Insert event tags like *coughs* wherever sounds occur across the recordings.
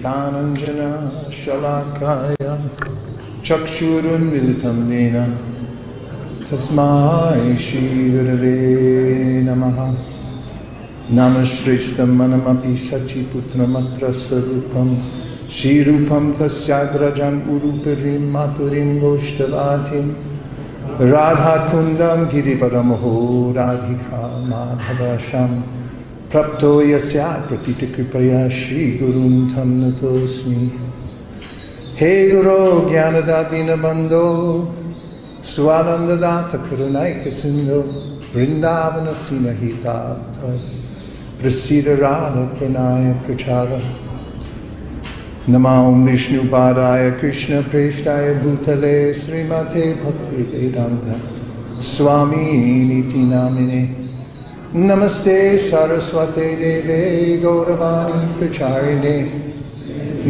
ज्ञानञ्जना शलाकाय चक्षुरुन्मिलितं येन तस्मै श्रीगुरवे नमः। नमः श्रेष्ठं मनमपि शचीपुत्रमत्र स्वरूपं। श्रीरूपं तस्याग्रजम् उरुपरिं, मातुरीं, गोष्ठवाधिं। राधाकुन्दं गिरिपरमहो राधिका माधवशम्। प्रप्तो यस्या प्रतिकृपया श्रीगुरुं तं नतोऽस्मि हे गुरो ज्ञानदातिनबन्धो स्वानन्ददातकरुणैकसिन्धो वृन्दावनस्य नहितावत प्रसीदराधप्रणाय प्रचार। नमा नमां विष्णुपादाय कृष्णप्रेष्ठाय भूतले श्रीमते भक्तिवेदान्त। स्वामीनिति नामिने। नमस्ते सरस्वते देवे गौरवाणी प्रचारिणे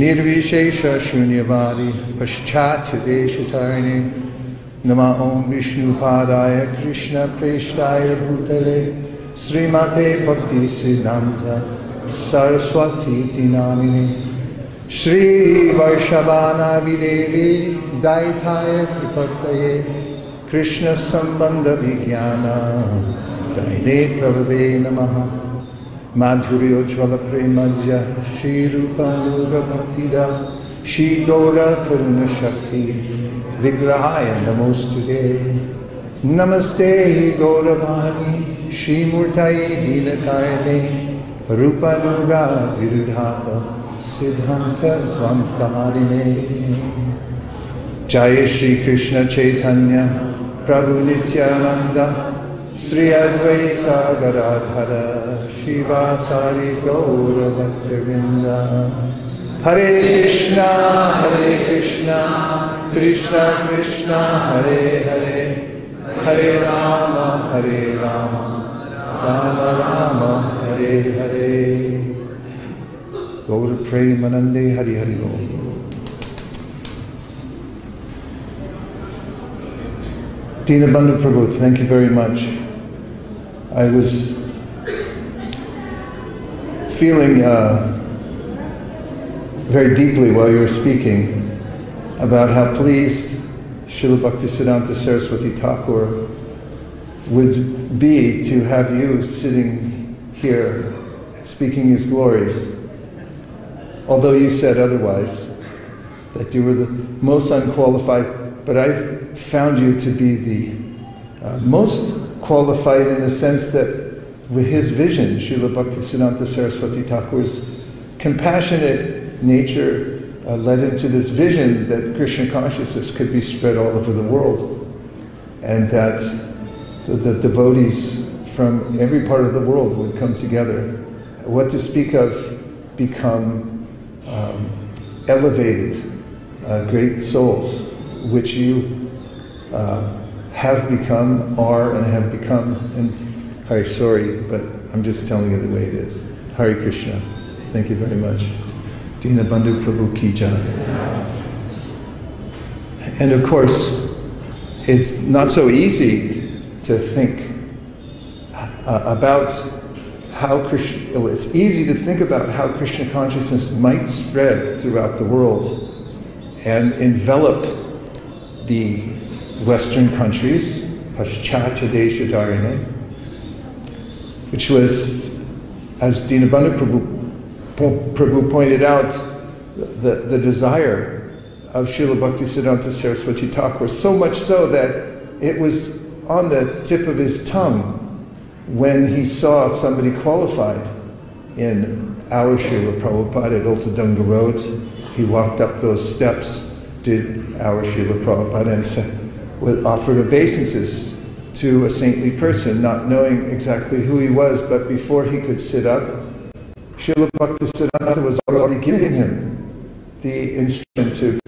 निर्विशेषशून्यवादी पश्चात्यदेशतारिणे नमः ॐ विष्णुपादाय कृष्णप्रेष्ठाय भूतले श्रीमते भक्तिसिद्धान्त सरस्वतीति नामिने श्रीवैषवानाविदेवी दायिथाय कृपतये कृष्णसम्बन्धविज्ञान दैने प्रभवे नमः। माधुर्योज्ज्वलप्रेमज्य श्रीरूपानुगभक्तिदा, श्रीगौरकरुणशक्ति, विग्रहाय नमोऽस्तु ते नमस्ते गौरवाणी श्रीमूर्तये दीनतारिणे रूपानुगा विरुधाप सिद्धान्तध्वन्तहारिणे। जय प्रभु नित्यानन्द। श्री अद्वैता गदाधर शिवासारि गौरभक्तवृन्द हरे कृष्णा हरे कृष्णा कृष्ण कृष्ण हरे हरे। हरे राम हरे राम राम राम हरे हरे। गौर प्रेमानंदे हरि हरि बोल Dinabandhu Prabhu, thank you very much. I was feeling uh, very deeply while you were speaking about how pleased Srila Bhaktisiddhanta Saraswati Thakur would be to have you sitting here speaking his glories. Although you said otherwise, that you were the most unqualified, but I've found you to be the uh, most qualified in the sense that with his vision, Srila Bhaktisiddhanta Saraswati Thakur's compassionate nature uh, led him to this vision that Krishna consciousness could be spread all over the world. And that the, the devotees from every part of the world would come together. What to speak of become um, elevated, uh, great souls, which you uh, have become, are, and have become. And Hari, sorry, but I'm just telling you the way it is. Hari Krishna. Thank you very much. Dina Bandhu Prabhu Ki Jai. And of course, it's not so easy to think uh, about how Krishna, it's easy to think about how Krishna consciousness might spread throughout the world and envelop the Western countries, Paschatya which was, as Dinabandhu Prabhu, Prabhu pointed out, the, the desire of Srila Bhaktisiddhanta Saraswati Thakur, so much so that it was on the tip of his tongue when he saw somebody qualified in our Srila Prabhupada at Ultadanga Road. He walked up those steps, did our Srila Prabhupada, and said, offered obeisances to a saintly person, not knowing exactly who he was, but before he could sit up, Srila Bhaktisiddhanta was already giving him the instrument to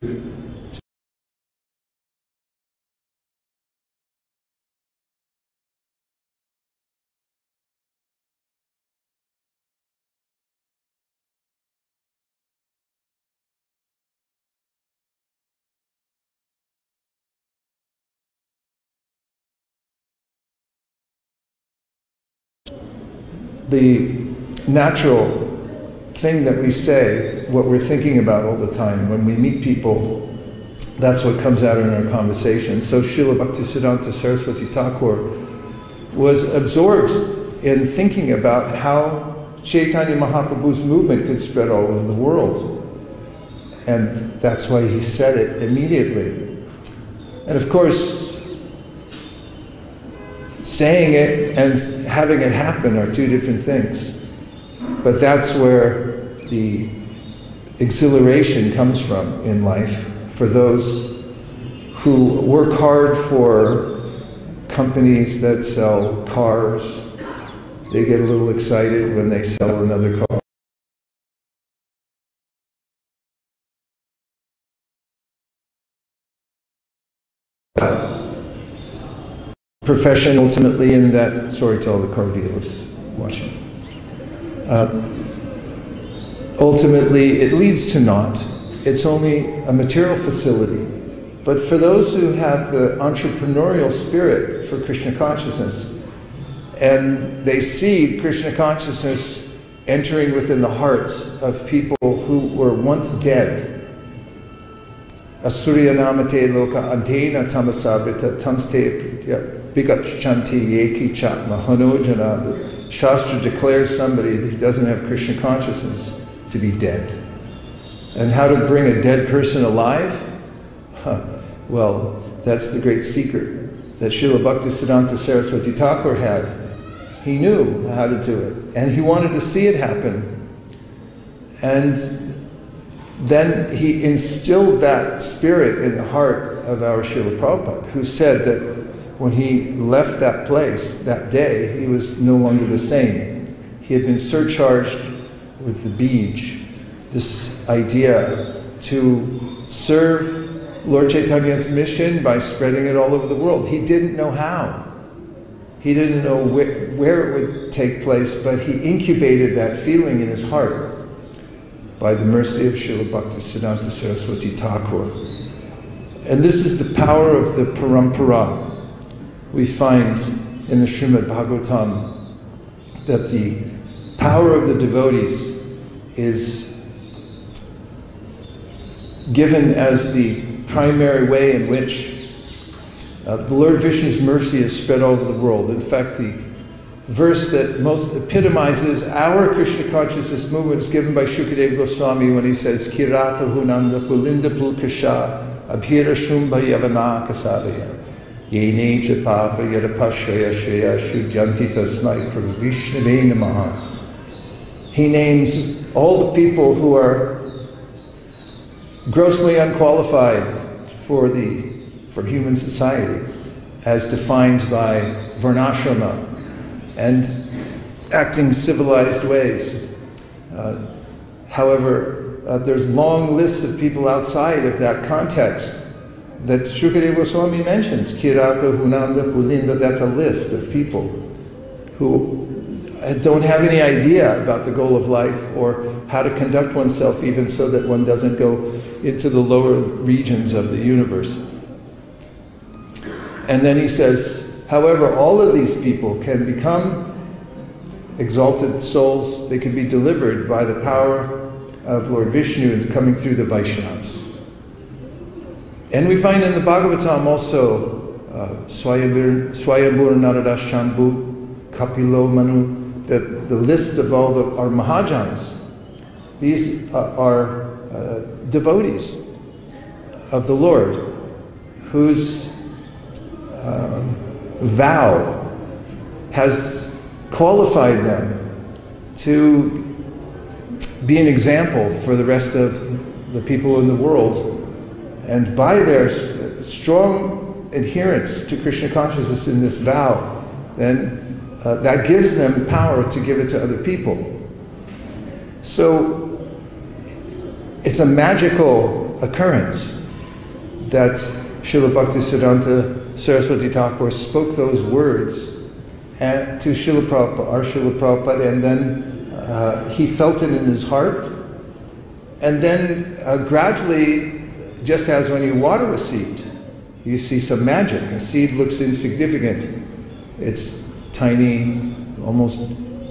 the natural thing that we say, what we're thinking about all the time. When we meet people, that's what comes out in our conversation. So Srila Bhaktisiddhanta Saraswati Thakur was absorbed in thinking about how Chaitanya Mahaprabhu's movement could spread all over the world. And that's why he said it immediately. And of course, saying it and having it happen are two different things. But that's where the exhilaration comes from in life for those who work hard for companies that sell cars. They get a little excited when they sell another car. Profession ultimately in that, sorry to all the car dealers watching. Uh, ultimately, it leads to naught. It's only a material facility. But for those who have the entrepreneurial spirit for Krishna consciousness, and they see Krishna consciousness entering within the hearts of people who were once dead, Asurya namate loka antena tamasabita tamste bigachanti yeki chat mahanojana. The Shastra declares somebody who doesn't have Krishna consciousness to be dead. And how to bring a dead person alive? Huh. Well, that's the great secret that Srila Bhaktisiddhanta Saraswati Thakur had. He knew how to do it, and he wanted to see it happen. And then he instilled that spirit in the heart of our Srila Prabhupada, who said that when he left that place that day, he was no longer the same. He had been surcharged with the bij, this idea to serve Lord Chaitanya's mission by spreading it all over the world. He didn't know how. He didn't know where, where it would take place, but he incubated that feeling in his heart by the mercy of Srila Bhaktisiddhanta Saraswati Thakur. And this is the power of the parampara. We find in the Srimad Bhagavatam that the power of the devotees is given as the primary way in which uh, the Lord Vishnu's mercy is spread all over the world. In fact, the verse that most epitomizes our Krishna consciousness movement is given by Shukadeva Goswami when he says, Kirata Hunanda Pulinda Pulkasha Abhira Shumbha Yavana Kasavaya Yene Papa Yadapashaya Shreya Shudyanti Tasmai Pravishnave Namaha. He names all the people who are grossly unqualified for, the, for human society as defined by Varnashrama and acting civilized ways. Uh, however, uh, there's long lists of people outside of that context that Shukadeva Goswami mentions. Kirata, Hunanda, Pulinda, that's a list of people who don't have any idea about the goal of life or how to conduct oneself, even so that one doesn't go into the lower regions of the universe. And then he says, however, all of these people can become exalted souls, they can be delivered by the power of Lord Vishnu coming through the Vaishnavas. And we find in the Bhagavatam also uh, Narada Shambhu, Kapilo Manu, that the list of all the, our Mahajans, these uh, are uh, devotees of the Lord whose um, vow has qualified them to be an example for the rest of the people in the world. And by their strong adherence to Krishna consciousness in this vow, then uh, that gives them power to give it to other people. So it's a magical occurrence that Srila Bhaktisiddhanta Saraswati Thakur spoke those words and, to Srila Prabhupada, our Srila Prabhupada, and then uh, he felt it in his heart. And then uh, gradually, just as when you water a seed, you see some magic. A seed looks insignificant. It's tiny, almost,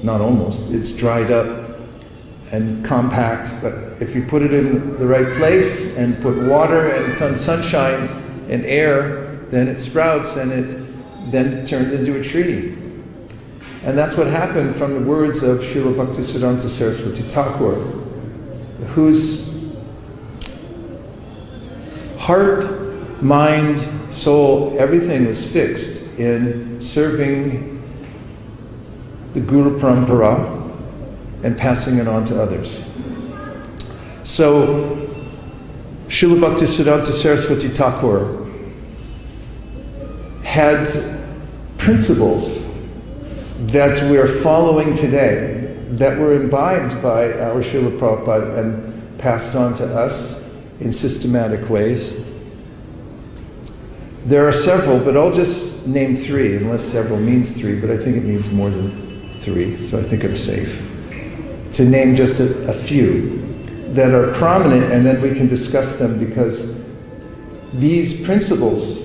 not almost, it's dried up. and compact, but if you put it in the right place and put water and some sunshine and air, then it sprouts and it then turns into a tree. And that's what happened from the words of Srila Bhaktisiddhanta Saraswati Thakur, whose heart, mind, soul, everything was fixed in serving the Guru Parampara and passing it on to others. So, Srila Bhaktisiddhanta Saraswati Thakur had principles that we're following today that were imbibed by our Srila Prabhupada and passed on to us in systematic ways. There are several, but I'll just name three, unless several means three, but I think it means more than three, so I think I'm safe. To name just a, a few that are prominent, and then we can discuss them because these principles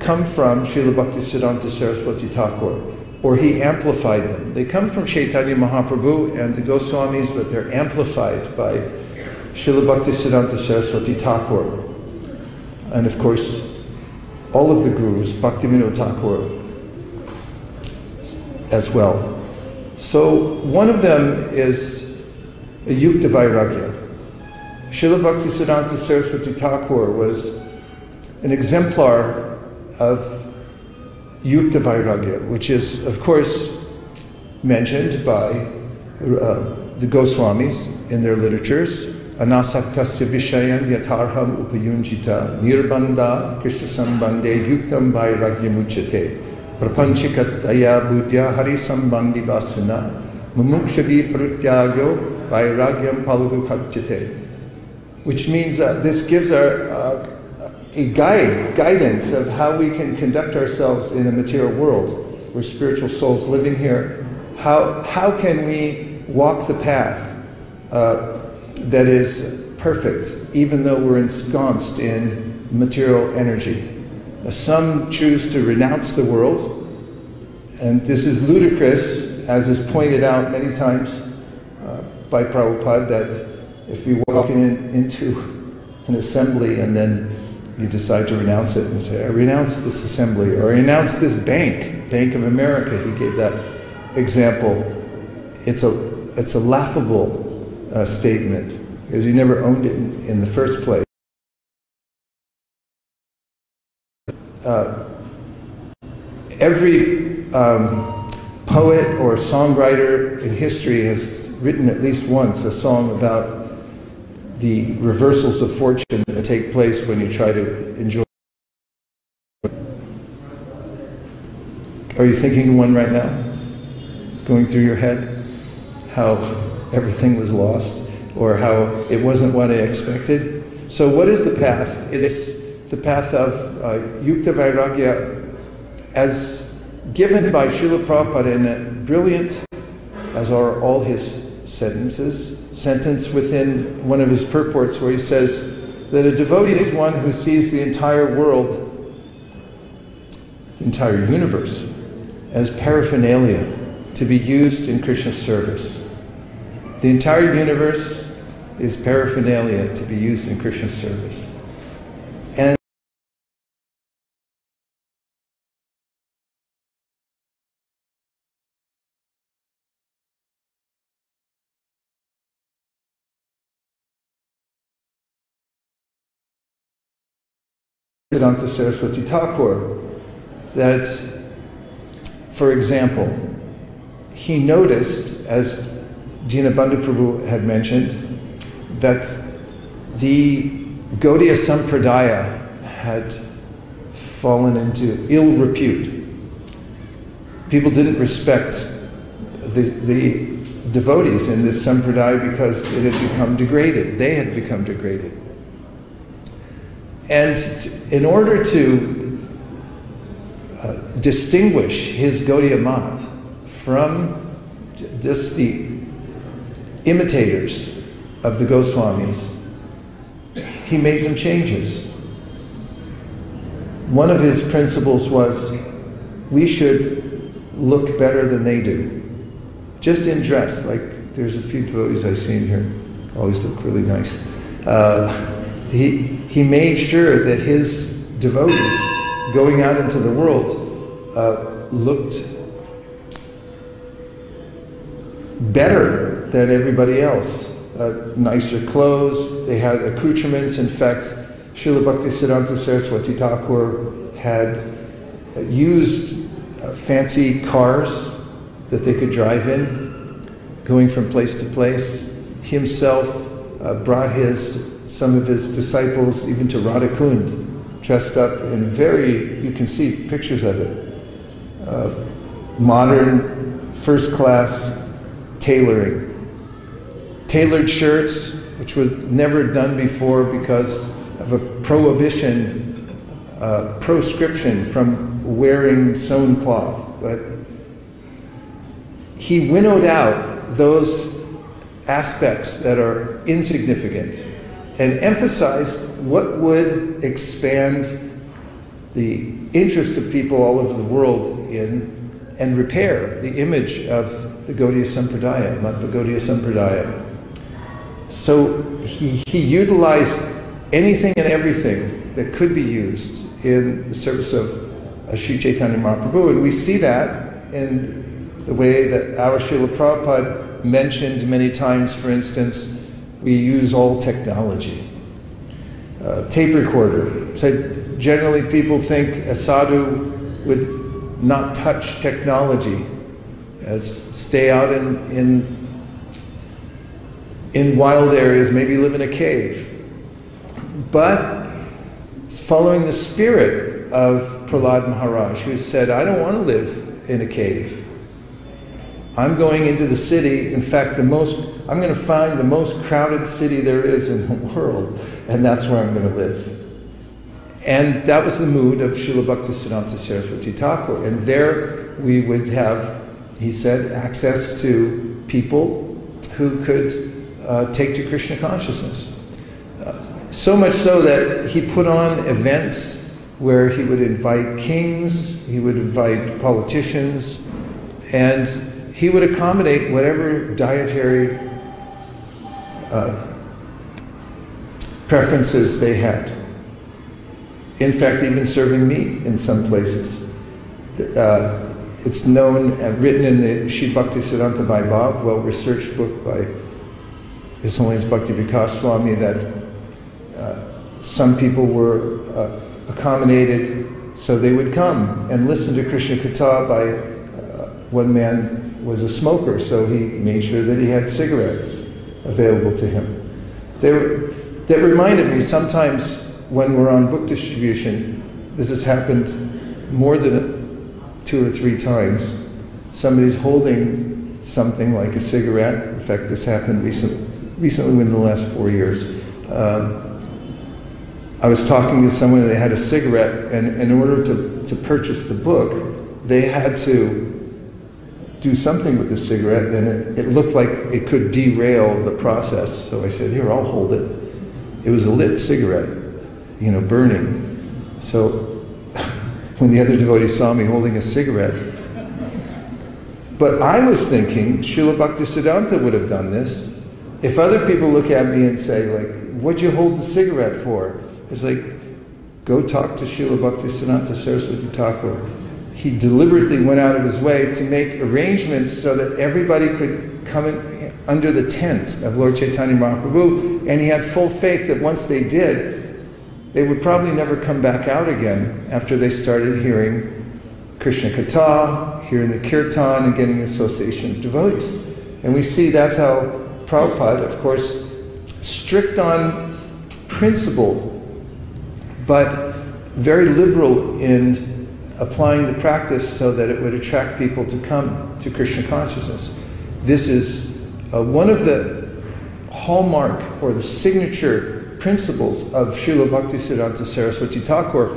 come from Srila Bhaktisiddhanta Saraswati Thakur, or he amplified them. They come from Chaitanya Mahaprabhu and the Goswamis, but they're amplified by Srila Bhaktisiddhanta Saraswati Thakur. And of course, all of the gurus, Bhaktivinoda Thakur as well. So one of them is a Yukta Vairagya. Srila Bhaktisiddhanta Saraswati Thakur was an exemplar of Yukta Vairagya, which is, of course, mentioned by uh, the Goswamis in their literatures. Anasaktasya Vishayan Yatarham Upayunjita Nirbanda Krishna Sambande Yuktam Vairagya Muchate Prapanchikataya Buddhya Hari Sambandi Vasuna Mumukshavi Pratyagyo Vairagyam Paludukhatyate which means that this gives our uh, a guide, guidance of how we can conduct ourselves in a material world. We're spiritual souls living here. How, how can we walk the path uh, that is perfect, even though we're ensconced in material energy? Some choose to renounce the world, and this is ludicrous, as is pointed out many times uh, by Prabhupada, that if you walk in, into an assembly and then you decide to renounce it and say, I renounce this assembly, or I renounce this bank, Bank of America, he gave that example. It's a, it's a laughable uh, statement because he never owned it in, in the first place. Uh, every um, poet or songwriter in history has written at least once a song about the reversals of fortune that take place when you try to enjoy. Are you thinking one right now? Going through your head? How everything was lost? Or how it wasn't what I expected? So, what is the path? It is the path of uh, Yukta Vairagya as given by Srila Prabhupada in a brilliant, as are all his sentences, sentence within one of his purports where he says that a devotee is one who sees the entire world, the entire universe, as paraphernalia to be used in Krishna's service. The entire universe is paraphernalia to be used in Krishna's service. And Siddhanta Saraswati Thakur that, for example, he noticed, as Dinabandhu Prabhu had mentioned, that the Gaudiya Sampradaya had fallen into ill repute. People didn't respect the, the devotees in this Sampradaya because it had become degraded. They had become degraded. And in order to uh, distinguish his Gaudiya Math from just the imitators of the Goswamis, he made some changes. One of his principles was we should look better than they do. Just in dress, like there's a few devotees I've seen here, always look really nice. Uh, he, he made sure that his devotees going out into the world uh, looked better than everybody else. Uh, nicer clothes, they had accoutrements. In fact, Srila Bhaktisiddhanta Saraswati Thakur had used uh, fancy cars that they could drive in, going from place to place. Himself uh, brought his some of his disciples even to Radhakund, dressed up in very, you can see pictures of it, uh, modern, first class tailoring. Tailored shirts, which was never done before because of a prohibition, uh, proscription from wearing sewn cloth. But he winnowed out those aspects that are insignificant and emphasized what would expand the interest of people all over the world in and repair the image of the Gaudiya Sampradaya, Madhva Gaudiya Sampradaya. So he, he utilized anything and everything that could be used in the service of uh, Sri Chaitanya Mahaprabhu. And we see that in the way that our Srila Prabhupada mentioned many times, for instance, we use all technology. Uh, tape recorder. Said generally people think a sadhu would not touch technology, as stay out in, in, in wild areas, maybe live in a cave. But following the spirit of Prahlad Maharaj, who said, I don't want to live in a cave. I'm going into the city, in fact, the most, I'm going to find the most crowded city there is in the *laughs* world, and that's where I'm going to live. And that was the mood of Srila Bhaktisiddhanta Saraswati Thakur. And there we would have, he said, access to people who could uh, take to Krishna consciousness. Uh, so much so that he put on events where he would invite kings, he would invite politicians, and he would accommodate whatever dietary uh, preferences they had. In fact, even serving meat in some places. Uh, it's known and written in the Sri Bhakti Siddhanta Vaibhav, well researched book by His Holiness Bhakti Vikas Swami, that uh, some people were uh, accommodated so they would come and listen to Krishna Katha by uh, one man was a smoker, so he made sure that he had cigarettes available to him. Were, that reminded me sometimes when we're on book distribution, this has happened more than two or three times. Somebody's holding something like a cigarette. In fact, this happened recent, recently within the last four years. Um, I was talking to someone and they had a cigarette, and in order to, to purchase the book, they had to do something with the cigarette, and it, it, looked like it could derail the process. So I said, Here, I'll hold it. It was a lit cigarette, you know, burning. So *laughs* when the other devotees saw me holding a cigarette, but I was thinking Srila Bhaktisiddhanta would have done this. If other people look at me and say, like, what'd you hold the cigarette for? It's like, go talk to Srila Bhaktisiddhanta Saraswati Thakur he deliberately went out of his way to make arrangements so that everybody could come in, under the tent of Lord Chaitanya Mahaprabhu, and he had full faith that once they did, they would probably never come back out again after they started hearing Krishna Katha, hearing the Kirtan, and getting association of devotees. And we see that's how Prabhupada, of course, strict on principle, but very liberal in applying the practice so that it would attract people to come to Krishna consciousness. This is uh, one of the hallmark or the signature principles of Srila Bhaktisiddhanta Saraswati Thakur.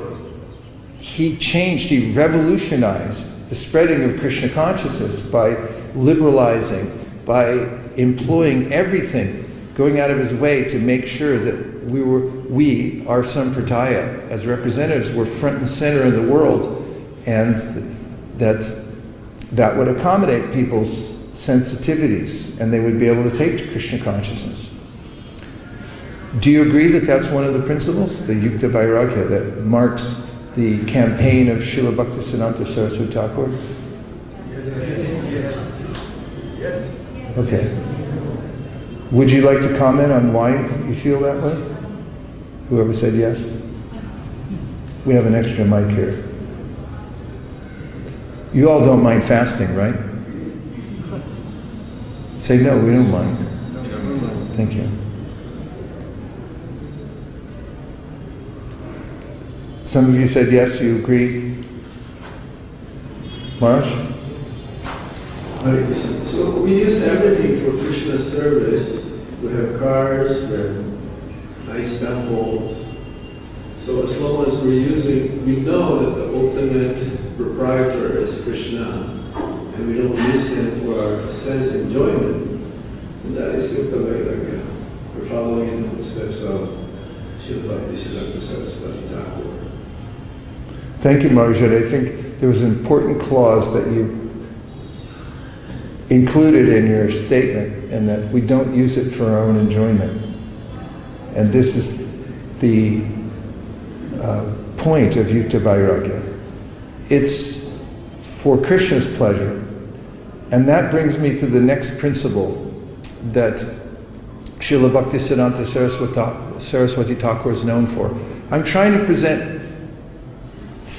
He changed, he revolutionized the spreading of Krishna consciousness by liberalizing, by employing everything, going out of his way to make sure that we were, we, our sampradaya, as representatives, were front and center in the world and that that would accommodate people's sensitivities and they would be able to take Krishna consciousness. Do you agree that that's one of the principles, the Yukta Vairagya, that marks the campaign of Srila Bhaktisiddhanta Saraswati Thakur? Yes. Yes. Yes. Okay. Would you like to comment on why you feel that way? Whoever said yes? We have an extra mic here. You all don't mind fasting, right? Say no, we don't mind. Thank you. Some of you said yes, you agree. Marsh? So we use everything for Krishna's service. We have cars, we have nice temples. So as long as we're using, we know that the ultimate proprietor is Krishna, and we don't use him for our sense enjoyment, and that is Yukta uh, Vairagya. We're following in the footsteps of Srila Bhaktisiddhanta Saraswati Thakur. Thank you, Margaret. I think there was an important clause that you included in your statement, and that we don't use it for our own enjoyment. And this is the uh, point of Yukta Vairagya. It's for Krishna's pleasure. And that brings me to the next principle that Srila Bhaktisiddhanta Saraswati, Saraswati Thakur is known for. I'm trying to present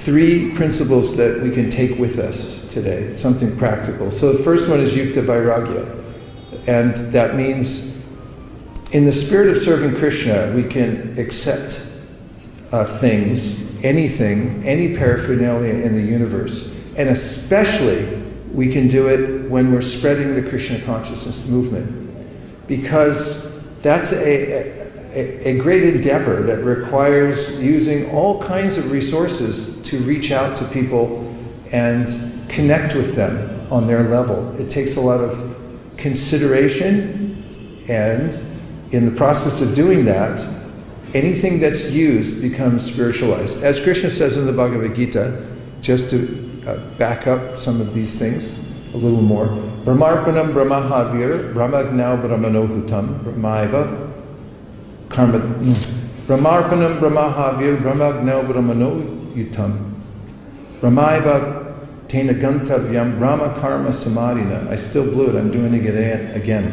three principles that we can take with us today, something practical. So the first one is Yukta Vairagya. And that means in the spirit of serving Krishna, we can accept uh, things, anything, any paraphernalia in the universe. And especially, we can do it when we're spreading the Krishna consciousness movement. Because that's a, a, great endeavor that requires using all kinds of resources to reach out to people and connect with them on their level. It takes a lot of consideration, and in the process of doing that, anything that's used becomes spiritualized. As Krishna says in the Bhagavad Gita, just to uh, back up some of these things a little more, Brahmarpanam Brahmahavir, Brahmagnau Brahmanohutam, Brahmaiva, Karma, Brahmarpanam Brahmahavir, Brahmagnau Brahmanohutam, Brahmaiva Tena Gantavyam, Brahma Karma Samadhina. I still blew it, I'm doing it again.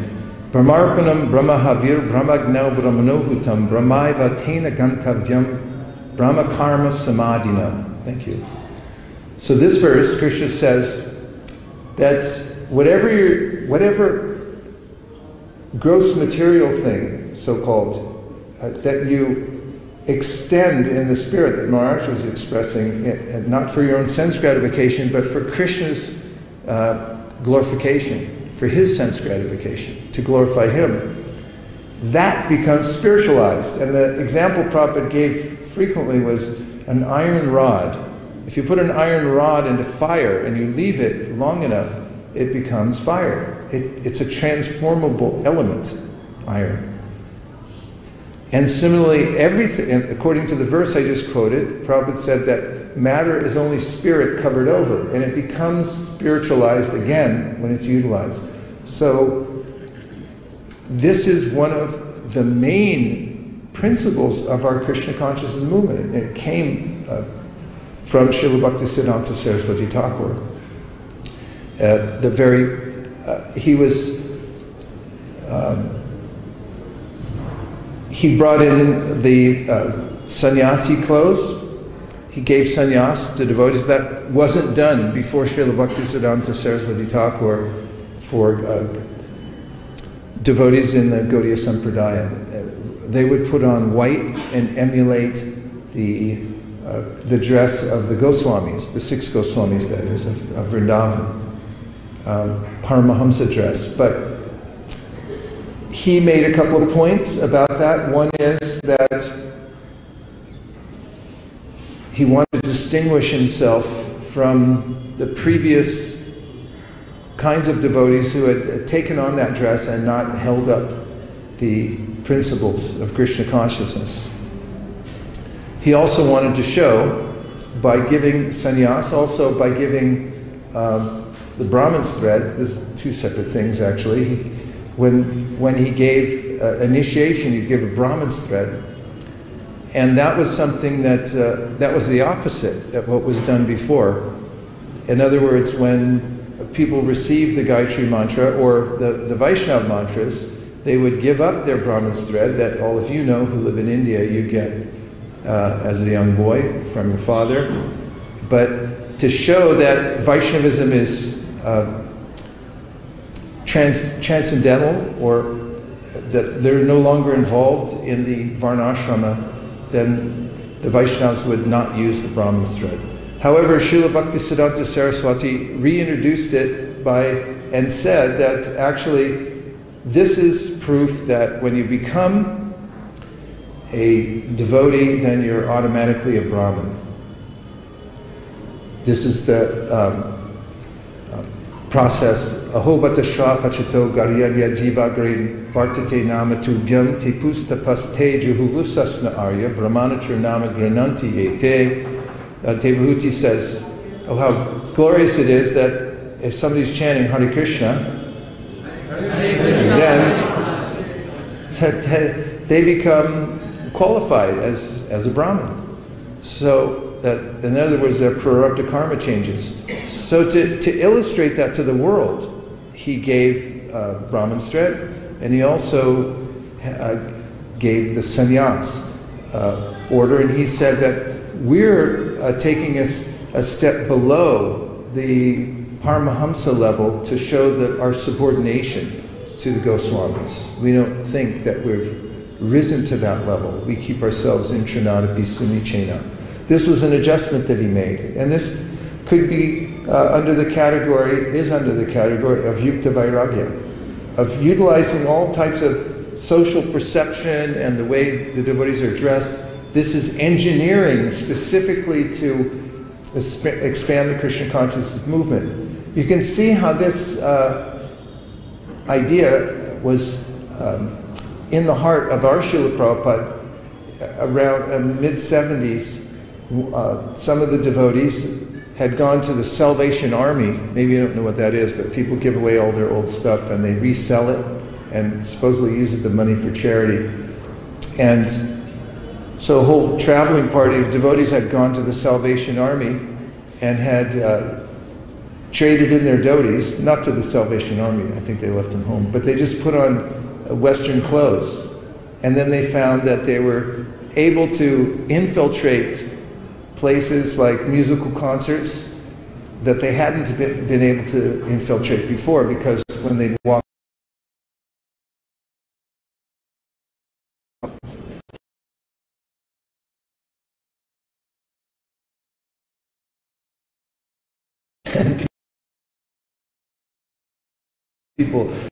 Brahmarpanam Brahmahavir Brahmagnau Brahmanohutam Brahmaiva Tena Gantavyam Brahma Karma Samadhina. Thank you. So this verse, Krishna says that whatever whatever gross material thing, so-called, uh, that you extend in the spirit that Maharaj was expressing, uh, not for your own sense gratification, but for Krishna's uh, glorification, for his sense gratification, to glorify him. That becomes spiritualized. And the example Prabhupada gave frequently was an iron rod. If you put an iron rod into fire and you leave it long enough, it becomes fire. It, it's a transformable element, iron. And similarly, everything, according to the verse I just quoted, Prabhupada said that matter is only spirit covered over, and it becomes spiritualized again when it's utilized. So, this is one of the main principles of our Krishna consciousness movement. It came uh, from Srila Bhaktisiddhanta Saraswati Thakur. Uh, the very, uh, he was. Um, he brought in the uh, sannyasi clothes. He gave sannyas to devotees. That wasn't done before Srila Bhaktisiddhanta Saraswati Thakur for uh, devotees in the Gaudiya Sampradaya. They would put on white and emulate the, uh, the dress of the Goswamis, the six Goswamis, that is, of, of Vrindavan. Um, Paramahamsa dress. But he made a couple of points about that. One is that he wanted to distinguish himself from the previous kinds of devotees who had taken on that dress and not held up the principles of Krishna consciousness. He also wanted to show by giving sannyas, also by giving um, the Brahman's thread, there's two separate things actually. He, when, when he gave uh, initiation, he gave a Brahman's thread. And that was something that, uh, that was the opposite of what was done before. In other words, when people received the Gayatri mantra or the, the Vaishnav mantras, they would give up their Brahman's thread that all of you know who live in India you get uh, as a young boy from your father. But to show that Vaishnavism is uh, trans- transcendental or that they're no longer involved in the Varnashrama, then the Vaishnavas would not use the Brahman's thread. However, Srila Bhaktisiddhanta Saraswati reintroduced it by and said that actually this is proof that when you become a devotee, then you're automatically a Brahmin. This is the um, process. Ahobata shra pachato garyadya jiva grain vartate nama tubhyam te pustapaste juhuvusasna arya brahmanachar nama grananti ete. Uh, Devahuti says, oh, how glorious it is that if somebody's chanting Hare Krishna, then that they become qualified as, as a Brahmin. So, that, in other words, their prarabdha karma changes. So, to, to illustrate that to the world, he gave uh, thread, and he also uh, gave the sannyas uh, order, and he said that we're uh, taking us a step below the Paramahamsa level to show that our subordination to the Goswamis. We don't think that we've risen to that level. We keep ourselves in Trinadapi Sunichena. This was an adjustment that he made, and this could be uh, under the category, is under the category of Yukta Vairagya, of utilizing all types of social perception and the way the devotees are dressed. This is engineering specifically to expand the Krishna consciousness movement. You can see how this uh, idea was um, in the heart of our Srila Prabhupada around uh, mid 70s. Uh, some of the devotees had gone to the Salvation Army. Maybe you don't know what that is, but people give away all their old stuff and they resell it and supposedly use it the money for charity. And so a whole traveling party of devotees had gone to the Salvation Army and had uh, traded in their dhotis, not to the Salvation Army, I think they left them home, but they just put on Western clothes. And then they found that they were able to infiltrate places like musical concerts that they hadn't been able to infiltrate before because when they walked people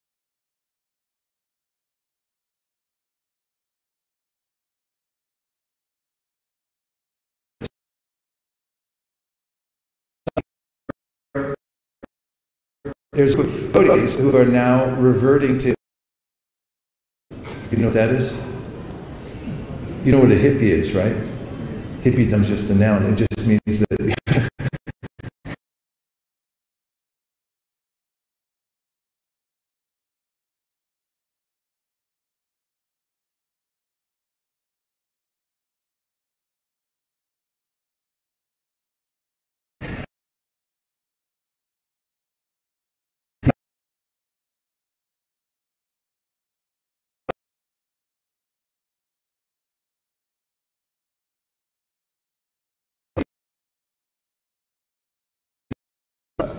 there's devotees who are now reverting to you know what that is? You know what a hippie is right? Hippie is just a noun. It just means that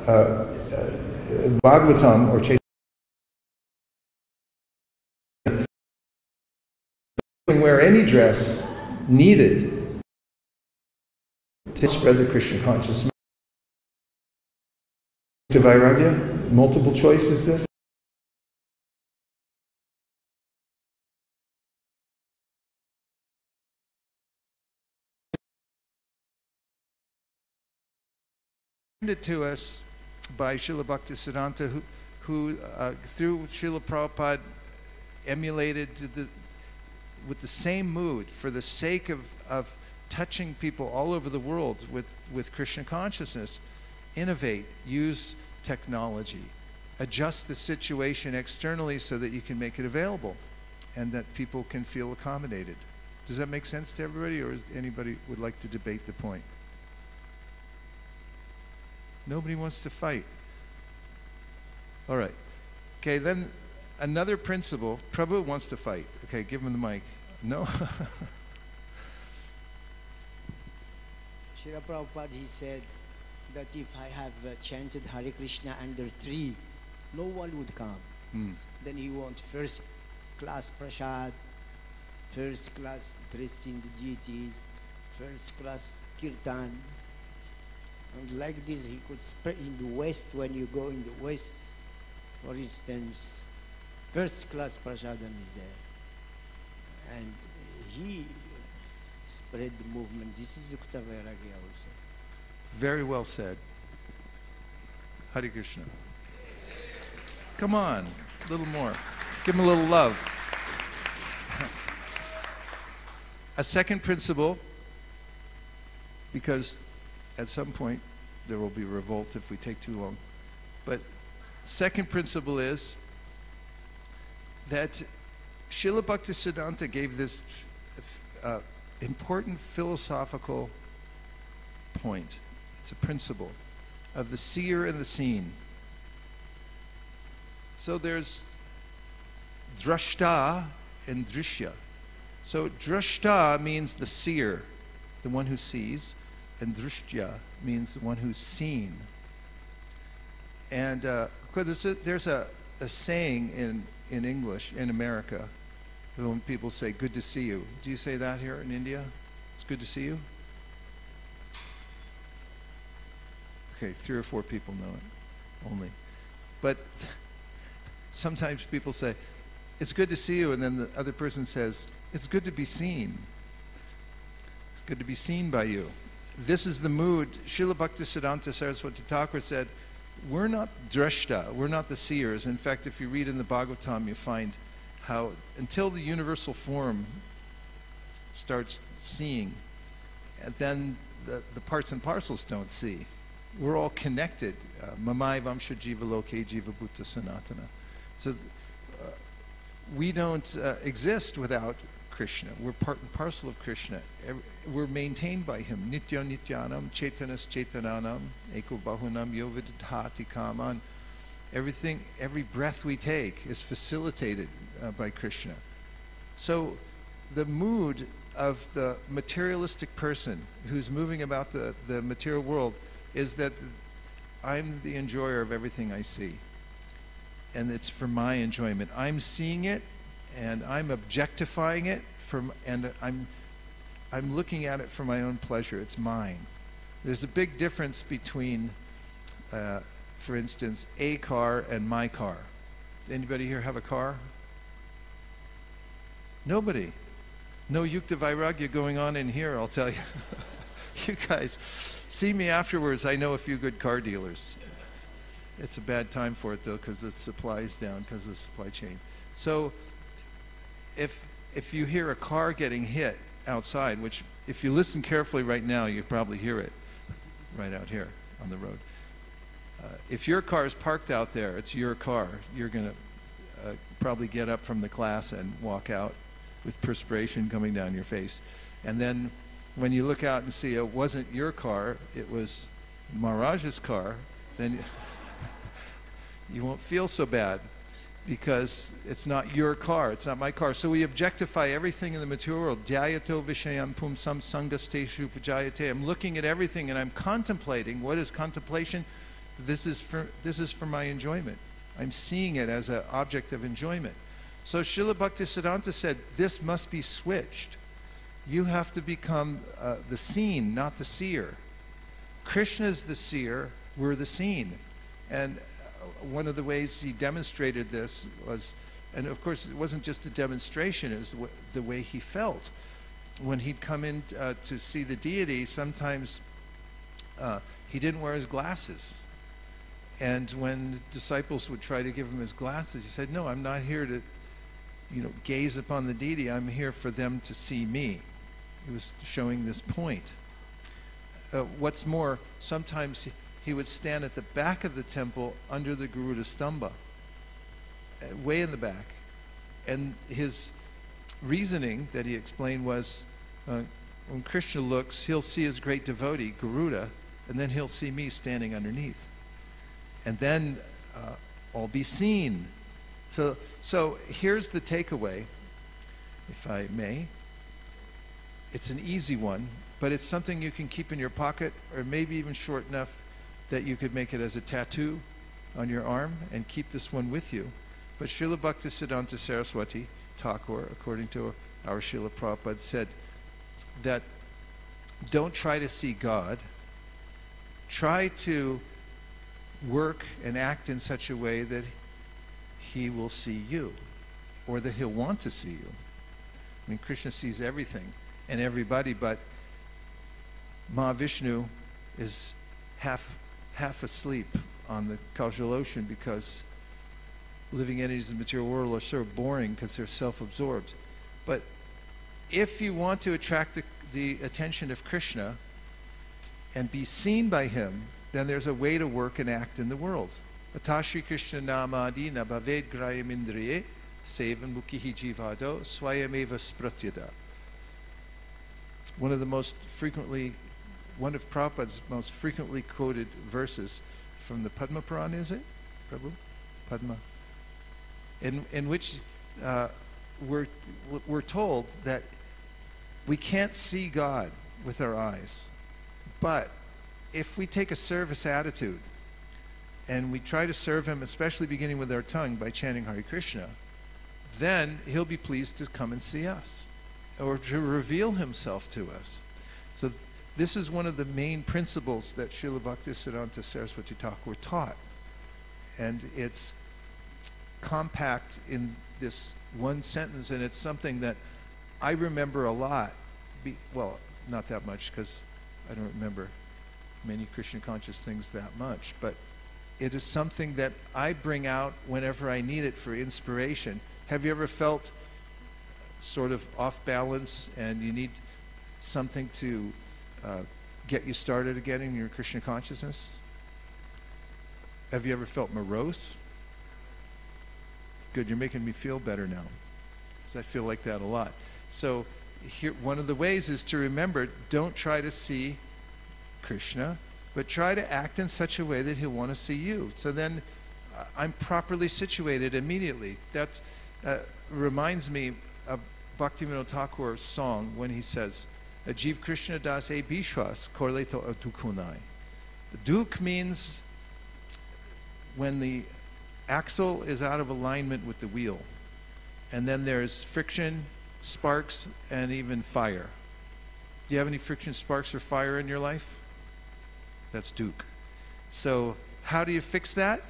Uh, uh, Bhagavatam or Chaitanya wear any dress needed to spread the Krishna consciousness. To Vairagya, multiple choice is this? To us by Srila Bhaktisiddhanta, who, who uh, through Srila Prabhupada emulated the, with the same mood for the sake of, of touching people all over the world with, with Krishna consciousness, innovate, use technology. Adjust the situation externally so that you can make it available and that people can feel accommodated. Does that make sense to everybody, or anybody would like to debate the point? Nobody wants to fight. All right. Okay, then another principle. Prabhu wants to fight. Okay, give him the mic. No? *laughs* Srila Prabhupada, he said that if I have uh, chanted Hare Krishna under tree, no one would come. Hmm. Then he want first class prasad, first class dressing the deities, first class kirtan. And like this, he could spread in the west when you go in the west, for instance, first class prasadam is there. And he spread the movement. This is Yukta Vairagya also. Very well said. Hare Krishna. Come on, a little more. Give him a little love. *laughs* A second principle, because at some point there will be revolt if we take too long. But second principle is that Srila Bhaktisiddhanta gave this uh, important philosophical point. It's a principle of the seer and the seen. So there's drashta and drishya. So drashta means the seer, the one who sees, and drishya means the one who's seen. And uh, there's a, there's a, a saying in, in English in America when people say, good to see you. Do you say that here in India? It's good to see you? Okay, three or four people know it only. But *laughs* sometimes people say, it's good to see you, and then the other person says, it's good to be seen. It's good to be seen by you. This is the mood. Srila Bhaktisiddhanta Saraswati Thakur said, we're not drashta, we're not the seers. In fact, if you read in the Bhagavatam, you find how until the universal form starts seeing, then the, the parts and parcels don't see. We're all connected. Uh, Mamai Vamsha Jiva Loke Jiva Bhuta Sanatana. So uh, we don't uh, exist without Krishna. We're part and parcel of Krishna. We're maintained by Him. Nitya Nityanam, Chaitanas Chaitananam, Eko Bahunam Yovidhati Kaman. Everything, every breath we take is facilitated uh, by Krishna. So the mood of the materialistic person who's moving about the, the material world is that I'm the enjoyer of everything I see. And it's for my enjoyment. I'm seeing it and I'm objectifying it from and I'm I'm looking at it for my own pleasure. It's mine. There's a big difference between uh, for instance, a car and my car. Anybody here have a car? Nobody. No yukta vairagya going on in here, I'll tell you. *laughs* you guys, see me afterwards. I know a few good car dealers. It's a bad time for it though, because the supply is down because of the supply chain. So, if if you hear a car getting hit outside, which if you listen carefully right now, you probably hear it right out here on the road. Uh, if your car is parked out there, it's your car. You're going to uh, probably get up from the class and walk out with perspiration coming down your face. And then when you look out and see it wasn't your car, it was Maharaj's car, then *laughs* you won't feel so bad because it's not your car, it's not my car. So we objectify everything in the material world. Dhyayato vishayam pum sam sangasteshu. I'm looking at everything and I'm contemplating. What is contemplation? This is for, this is for my enjoyment. I'm seeing it as an object of enjoyment. So Srila Bhaktisiddhanta said, this must be switched. You have to become uh, the seen, not the seer. Krishna's the seer, we're the seen. And one of the ways he demonstrated this was, and of course it wasn't just a demonstration, it was the way he felt. When he'd come in uh, to see the deity, sometimes uh, he didn't wear his glasses. And when disciples would try to give him his glasses, he said, No, I'm not here to you know, gaze upon the deity. I'm here for them to see me. He was showing this point. Uh, what's more, sometimes he, would stand at the back of the temple under the Garuda Stambha, uh, way in the back. And his reasoning that he explained was uh, when Krishna looks, he'll see his great devotee, Garuda, and then he'll see me standing underneath. And then uh, I'll be seen. So, so here's the takeaway, if I may. It's an easy one, but it's something you can keep in your pocket, or maybe even short enough that you could make it as a tattoo on your arm and keep this one with you. But Srila Bhaktisiddhanta Saraswati Thakur, according to our Srila Prabhupada, said that don't try to see God. Try to work and act in such a way that he will see you or that he'll want to see you. I mean, Krishna sees everything and everybody, but Mahavishnu is half, half asleep on the causal ocean because living entities in the material world are so boring because they're self-absorbed. But if you want to attract the, the attention of Krishna and be seen by him, then there's a way to work and act in the world. Atashri Krishna namadi na bhaved grayam indriye sevan mukhihi jivado swayameva spratyada. One of the most frequently, one of Prabhupada's most frequently quoted verses from the Padma Purana, is it? Prabhu? Padma in, in which uh, we're, we're told that we can't see God with our eyes. But if we take a service attitude and we try to serve Him, especially beginning with our tongue by chanting Hare Krishna, then He'll be pleased to come and see us or to reveal Himself to us. This is one of the main principles that Srila Bhaktisiddhanta Saraswati Thakur taught. And it's compact in this one sentence, and it's something that I remember a lot. Be, well, not that much because I don't remember many Krishna conscious things that much, but it is something that I bring out whenever I need it for inspiration. Have you ever felt sort of off balance and you need something to uh, get you started again in your Krishna consciousness? Have you ever felt morose? Good, you're making me feel better now. Because I feel like that a lot. So here, one of the ways is to remember, don't try to see Krishna, but try to act in such a way that he'll want to see you. So then I'm properly situated immediately. That uh, reminds me of Bhaktivinoda Thakur's song when he says, Ajiv Krishna das e bishwas korleto dukunai. Duk means when the axle is out of alignment with the wheel. And then there's friction, sparks, and even fire. Do you have any friction, sparks, or fire in your life? That's Duke. So, how do you fix that?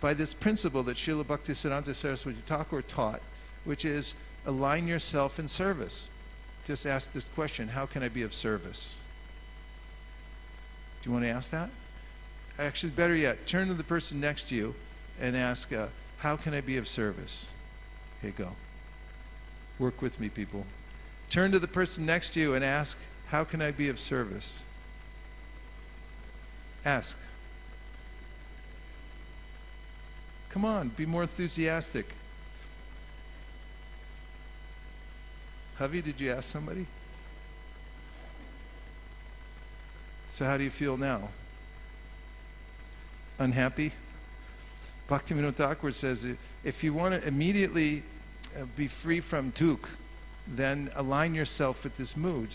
By this principle that Srila Bhaktisiddhanta Saraswati Thakur taught, which is align yourself in service. Just ask this question How can I be of service? Do you want to ask that? Actually, better yet, turn to the person next to you and ask, uh, How can I be of service? Here you go. Work with me, people. Turn to the person next to you and ask, How can I be of service? Ask. Come on, be more enthusiastic. Javi, did you ask somebody? So, how do you feel now? Unhappy? Bhaktivinoda Thakur says if you want to immediately uh, be free from dukkha, then align yourself with this mood.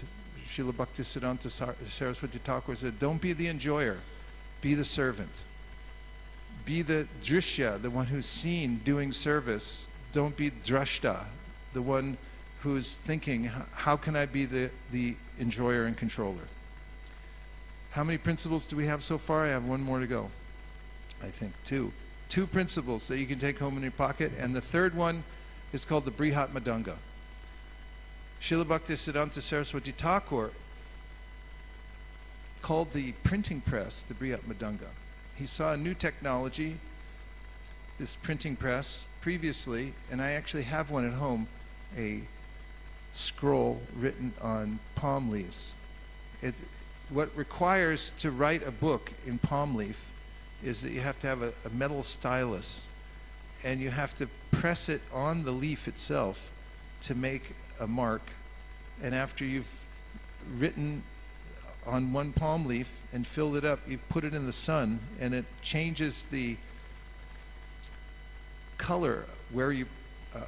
Srila Bhaktisiddhanta Saraswati Thakur said, don't be the enjoyer, be the servant. Be the drishya, the one who's seen doing service. Don't be drashta, the one who's thinking, how can I be the, the enjoyer and controller? How many principles do we have so far? I have one more to go. I think two two principles that you can take home in your pocket, and the third one is called the Brihat Mridanga. Srila Bhaktisiddhanta Saraswati Thakur called the printing press the Brihat Mridanga. He saw a new technology, this printing press, previously, and I actually have one at home, a scroll written on palm leaves. It, what requires to write a book in palm leaf is that you have to have a, a metal stylus and you have to press it on the leaf itself to make a mark. And after you've written on one palm leaf and filled it up, you put it in the sun and it changes the color where you,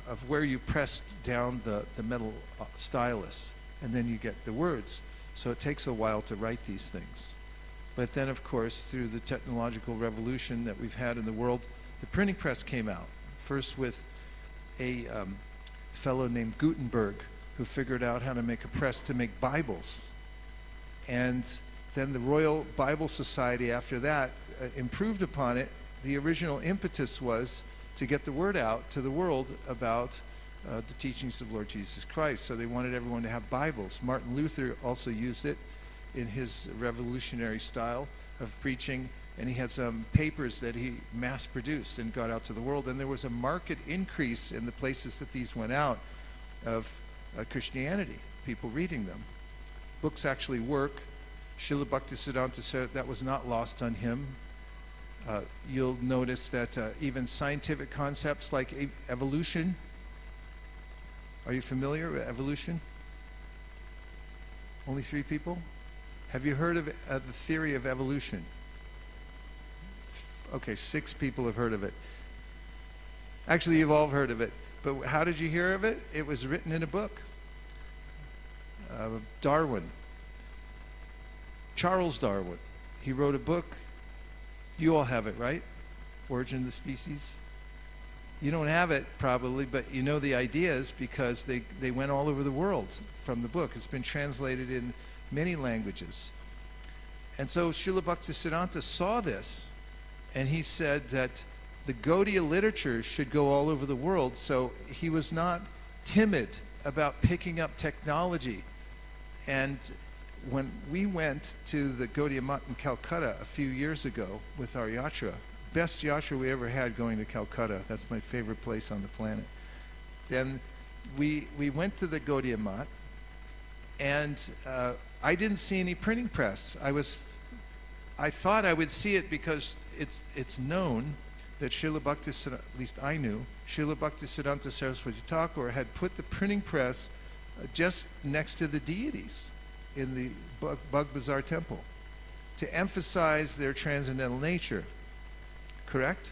of where you pressed down the, the metal uh, stylus. And then you get the words. So it takes a while to write these things. But then, of course, through the technological revolution that we've had in the world, the printing press came out. First with a um, fellow named Gutenberg, who figured out how to make a press to make Bibles. And then the Royal Bible Society, after that, uh, improved upon it. The original impetus was to get the word out to the world about uh, the teachings of Lord Jesus Christ. So they wanted everyone to have Bibles. Martin Luther also used it in his revolutionary style of preaching, and he had some papers that he mass produced and got out to the world. And there was a marked increase in the places that these went out of uh, Christianity, people reading them. Books actually work. Srila Bhaktisiddhanta said that was not lost on him. Uh, you'll notice that uh, even scientific concepts like e- evolution are you familiar with evolution? Only three people? Have you heard of uh, the theory of evolution? Okay, six people have heard of it. Actually, you've all heard of it. But how did you hear of it? It was written in a book. Uh, Darwin. Charles Darwin. He wrote a book. You all have it, right? Origin of the Species. You don't have it probably, but you know the ideas because they, they went all over the world from the book. It's been translated in many languages. And so Srila Bhaktisiddhanta saw this, and he said that the Gaudiya literature should go all over the world. So he was not timid about picking up technology. And when we went to the Gaudiya Mutt in Calcutta a few years ago with our yatra, best yatra we ever had going to Calcutta. That's my favorite place on the planet. Then we, we went to the Gaudiya Mutt, and uh, I didn't see any printing press. I was, I thought I would see it because it's, it's known that Srila Bhakti, at least I knew, Srila Bhaktisiddhanta Saraswati Thakur had put the printing press uh, just next to the deities in the Bagbazar temple to emphasize their transcendental nature. Correct?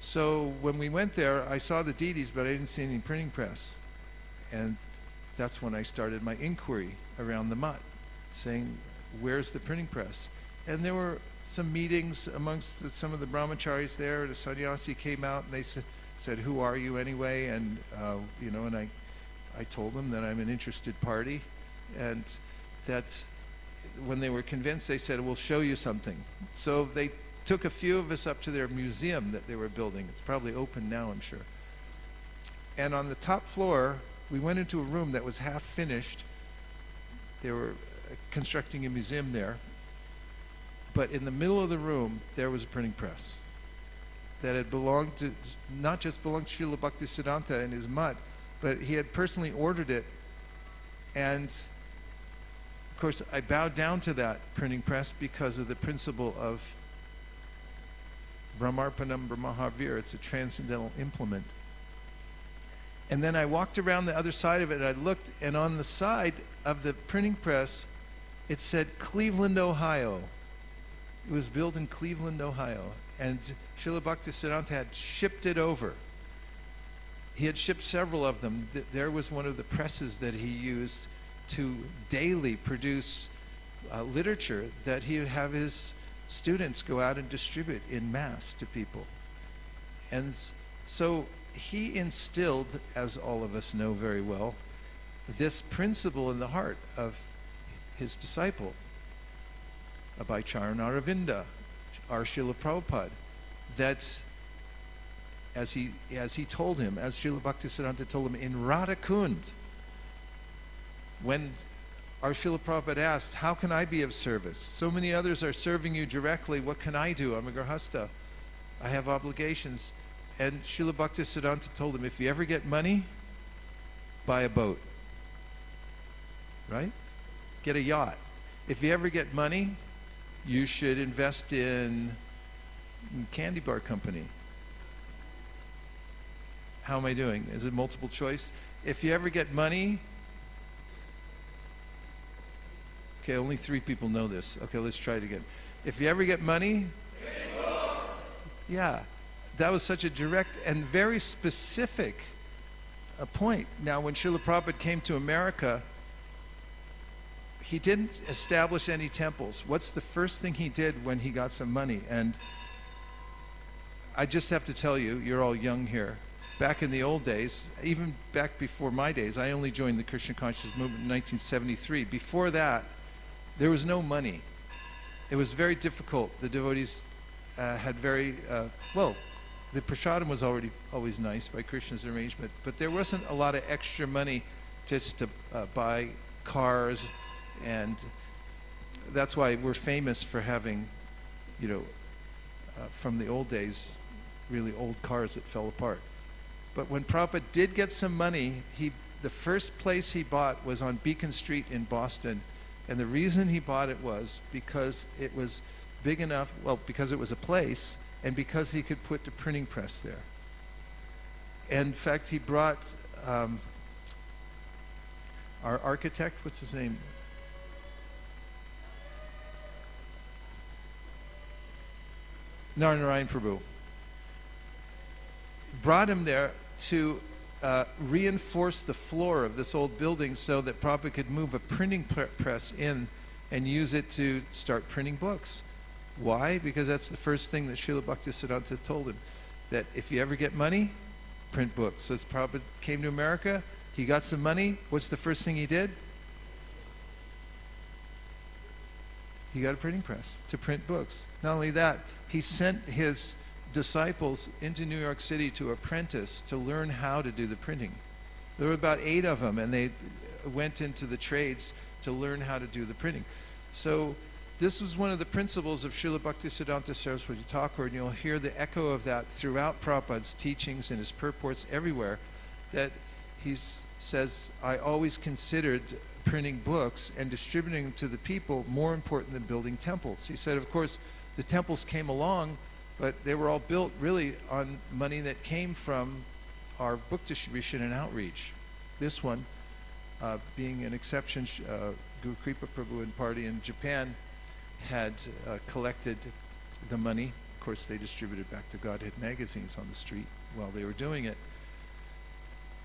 So when we went there, I saw the deities, but I didn't see any printing press. And that's when I started my inquiry around the mutt, saying, where's the printing press? And there were some meetings amongst the, some of the brahmacharis there. The sannyasi came out and they sa- said, who are you anyway? And, uh, you know, and I, I told them that I'm an interested party. And that when they were convinced, they said, we'll show you something. So they took a few of us up to their museum that they were building. It's probably open now, I'm sure. And on the top floor, we went into a room that was half finished. They were uh, constructing a museum there. But in the middle of the room, there was a printing press that had belonged to, not just belonged to Srila Bhaktisiddhanta and his mutt, but he had personally ordered it. And of course, I bowed down to that printing press because of the principle of Brahmarpanam Brahmahavir. It's a transcendental implement. And then I walked around the other side of it and I looked, and on the side of the printing press, it said Cleveland, Ohio. It was built in Cleveland, Ohio. And Srila Bhaktisiddhanta had shipped it over. He had shipped several of them. There was one of the presses that he used to daily produce uh, literature that he would have his students go out and distribute in mass to people. And so he instilled, as all of us know very well, this principle in the heart of his disciple, Abhay Charanaravinda, our Srila Prabhupada, that as he, as he told him, as Srila Bhaktisiddhanta told him in Radhakund, when our Srila Prabhupada asked, How can I be of service? So many others are serving you directly. What can I do? I'm a Grahasta. I have obligations. And Srila Bhaktisiddhanta told him, If you ever get money, buy a boat. Right? Get a yacht. if you ever get money, you should invest in candy bar company. How am I doing? Is it multiple choice? If you ever get money, okay, only three people know this. Okay, let's try it again. If you ever get money, yeah, that was such a direct and very specific uh, point. Now, when Srila Prabhupada came to America, he didn't establish any temples. What's the first thing he did when he got some money? And I just have to tell you, you're all young here. Back in the old days, even back before my days, I only joined the Krishna Consciousness Movement in 1973. Before that, there was no money. It was very difficult. The devotees uh, had very, uh, well, the prasadam was already always nice by Krishna's arrangement, but there wasn't a lot of extra money just to uh, buy cars, and that's why we're famous for having, you know, uh, from the old days, really old cars that fell apart. But when Prabhupada did get some money, he the first place he bought was on Beacon Street in Boston, and the reason he bought it was because it was big enough. Well, because it was a place and because he could put the printing press there. And in fact, he brought um, our architect, what's his name? Narnarayan Prabhu. Brought him there to uh, reinforce the floor of this old building so that Prabhupada could move a printing press in and use it to start printing books. Why? Because that's the first thing that Srila Bhaktisiddhanta told him. That if you ever get money, print books. So Prabhupada came to America, he got some money. What's the first thing he did? He got a printing press to print books. Not only that, he sent his disciples into New York City to apprentice to learn how to do the printing. There were about eight of them, and they went into the trades to learn how to do the printing. So this was one of the principles of Srila Bhaktisiddhanta Saraswati Thakur, and you'll hear the echo of that throughout Prabhupada's teachings and his purports everywhere, that he says, I always considered printing books and distributing them to the people more important than building temples. He said, of course, the temples came along, but they were all built really on money that came from our book distribution and outreach. This one, uh, being an exception, uh, Guru Kripa Prabhu and party in Japan had uh, collected the money. Of course, they distributed back to Godhead magazines on the street while they were doing it.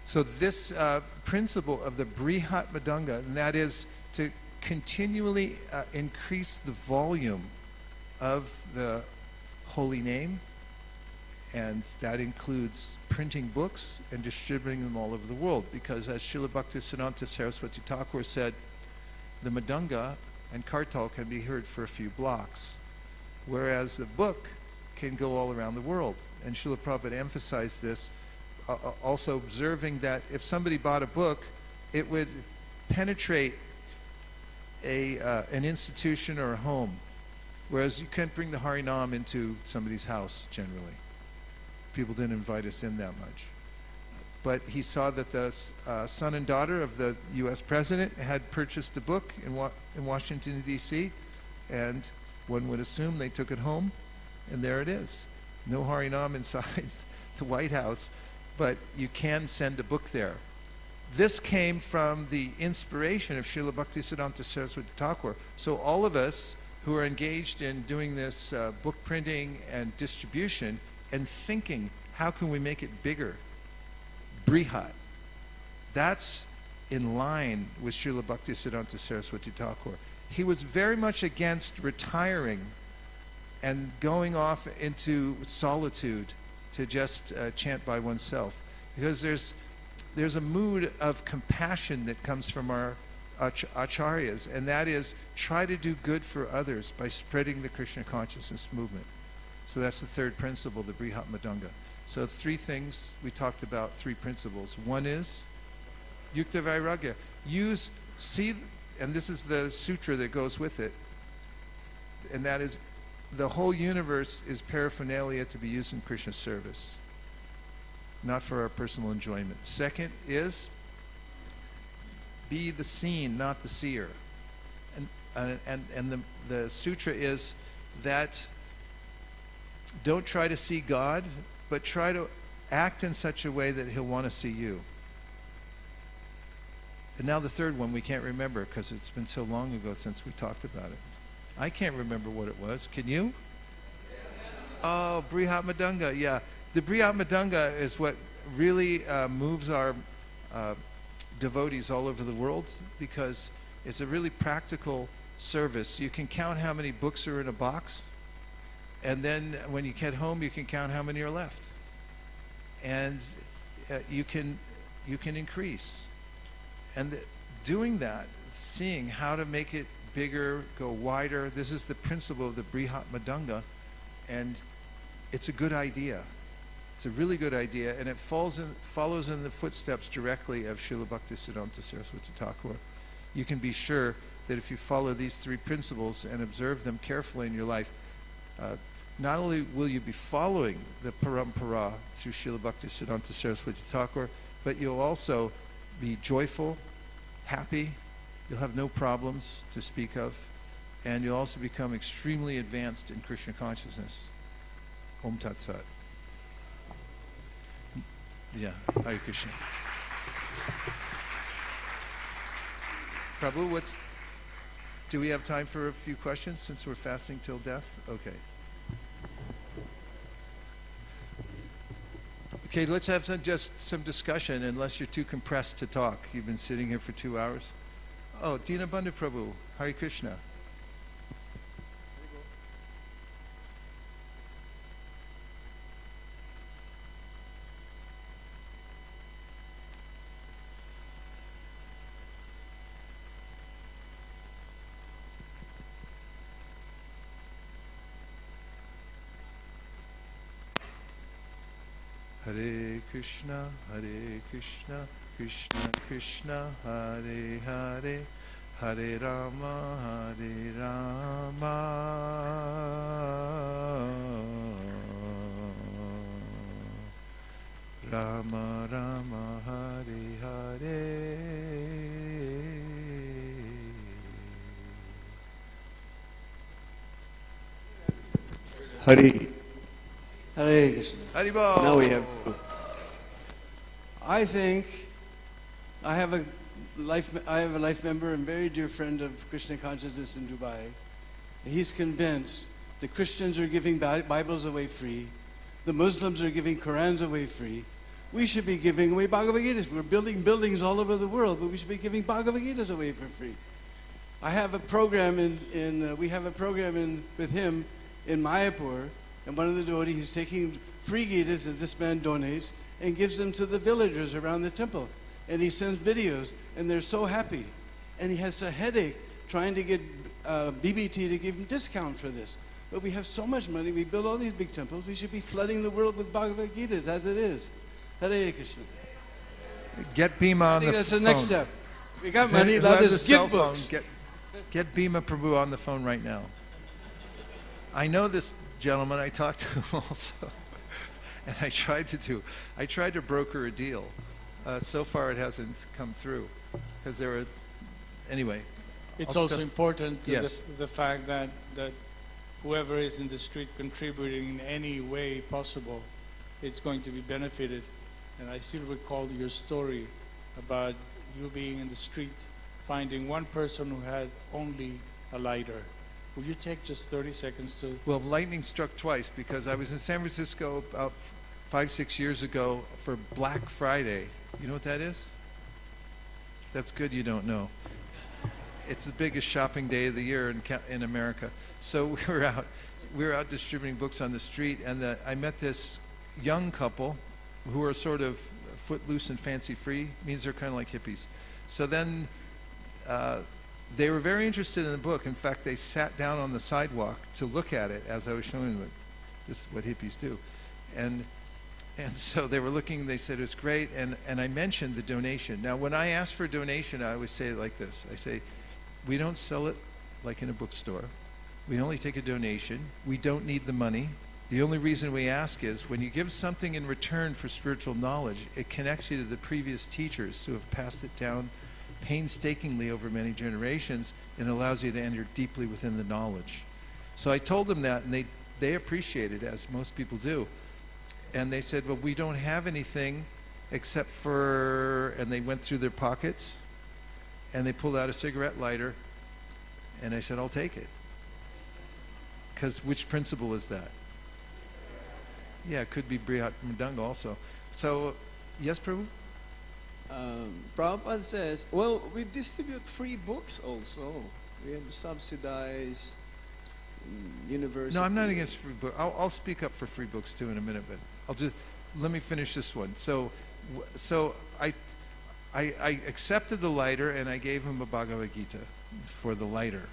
So, this uh, principle of the Brihat Mridanga, and that is to continually uh, increase the volume of the holy name, and that includes printing books and distributing them all over the world. Because, as Srila Bhaktisiddhanta Saraswati Thakur said, the Mridanga and Kartal can be heard for a few blocks, whereas the book can go all around the world. And Srila Prabhupada emphasized this, uh, uh, also observing that if somebody bought a book, it would penetrate a, uh, an institution or a home, whereas you can't bring the Harinam into somebody's house generally. People didn't invite us in that much but he saw that the uh, son and daughter of the U.S. president had purchased a book in, Wa- in Washington, D.C., and one would assume they took it home, and there it is. No Harinam *laughs* inside the White House, but you can send a book there. This came from the inspiration of Srila Bhaktisiddhanta Saraswati Thakur. So all of us who are engaged in doing this uh, book printing and distribution and thinking, how can we make it bigger? Brihat. That's in line with Srila Bhaktisiddhanta Saraswati Thakur. He was very much against retiring and going off into solitude to just uh, chant by oneself. Because there's, there's a mood of compassion that comes from our ach- acharyas, and that is try to do good for others by spreading the Krishna consciousness movement. So that's the third principle, the Brihat Mridanga. So three things we talked about, three principles. One is yukta vairagya. Use, see, and this is the sutra that goes with it, and that is the whole universe is paraphernalia to be used in Krishna's service, not for our personal enjoyment. Second is be the seen, not the seer. And and, and, and the, the sutra is that don't try to see God, but try to act in such a way that He'll want to see you. And now the third one we can't remember because it's been so long ago since we talked about it. I can't remember what it was. Can you? Oh, Brihat Mridanga. Yeah. The Brihat Mridanga is what really uh, moves our uh, devotees all over the world because it's a really practical service. You can count how many books are in a box, and then when you get home, you can count how many are left. And uh, you can you can increase. And th- doing that, seeing how to make it bigger, go wider. This is the principle of the Brihat Mridanga, and it's a good idea. It's a really good idea, and it falls in, follows in the footsteps directly of Srila Bhaktisiddhanta Saraswati Thakur. You can be sure that if you follow these three principles and observe them carefully in your life, uh, not only will you be following the parampara through Srila Bhaktisiddhanta Saraswati Thakur, but you'll also be joyful, happy, you'll have no problems to speak of, and you'll also become extremely advanced in Krishna consciousness. Om Tat Sat. Yeah, Hare Krishna. Prabhu, what's. Do we have time for a few questions since we're fasting till death? Okay. Okay, let's have some, just some discussion unless you're too compressed to talk. You've been sitting here for two hours. Oh, Dina Prabhu, Hare Krishna. Hare Krishna, Hare Krishna, Krishna Krishna, Hare Hare, Hare Rama, Hare Rama. Rama Rama, Hare Hare. Hari. Hare Krishna. Haribol. Now we have. I think I have a life. I have a life member and very dear friend of Krishna consciousness in Dubai. He's convinced the Christians are giving Bibles away free, the Muslims are giving Korans away free. We should be giving away Bhagavad Gitas. We're building buildings all over the world, but we should be giving Bhagavad Gitas away for free. I have a program in, in uh, we have a program in with him in Mayapur, and one of the devotees he's taking free Gitas that this man donates and gives them to the villagers around the temple, and he sends videos, and they're so happy, and he has a headache trying to get uh, BBT to give him discount for this. But we have so much money, we build all these big temples, we should be flooding the world with Bhagavad Gitas as it is. Hare Krishna. Get Bhima on the that's phone. the next step. We got Is money, let us give phone, books. Get, get Bhima Prabhu on the phone right now. I know this gentleman. I talked to him *laughs* also, and I tried to do. I tried to broker a deal. Uh, so far, it hasn't come through because there were. Anyway, It's also important Yes. the, the fact that, that whoever is in the street contributing in any way possible, it's going to be benefited. And I still recall your story about you being in the street, finding one person who had only a lighter. Will you take just 30 seconds to well, lightning struck twice because I was in San Francisco about five, six years ago for Black Friday. You know what that is? That's good. You don't know. it's the biggest shopping day of the year in, in America. So *laughs* we were out, we were out distributing books on the street, and the, I met this young couple who are sort of footloose and fancy free. Means they're kind of like hippies. So then uh, they were very interested in the book. In fact, they sat down on the sidewalk to look at it as I was showing them. This is what hippies do, and and so they were looking. They said it was great, and and I mentioned the donation. Now, when I ask for a donation, I always say it like this. I say, we don't sell it like in a bookstore. We only take a donation. We don't need the money. The only reason we ask is when you give something in return for spiritual knowledge, it connects you to the previous teachers who have passed it down painstakingly over many generations and allows you to enter deeply within the knowledge. So I told them that, and they, they appreciate it, as most people do. And they said, Well, we don't have anything except for, and they went through their pockets and they pulled out a cigarette lighter, and I said, I'll take it. Because which principle is that? Yeah, it could be Brihat Mridanga also. So, yes, Prabhu? Um, Prabhupada says, well, we distribute free books also. We have subsidized mm, university. No, I'm not against free books. I'll, I'll speak up for free books too in a minute, but I'll just let me finish this one. So, so I, I, I accepted the lighter and I gave him a Bhagavad Gita for the lighter.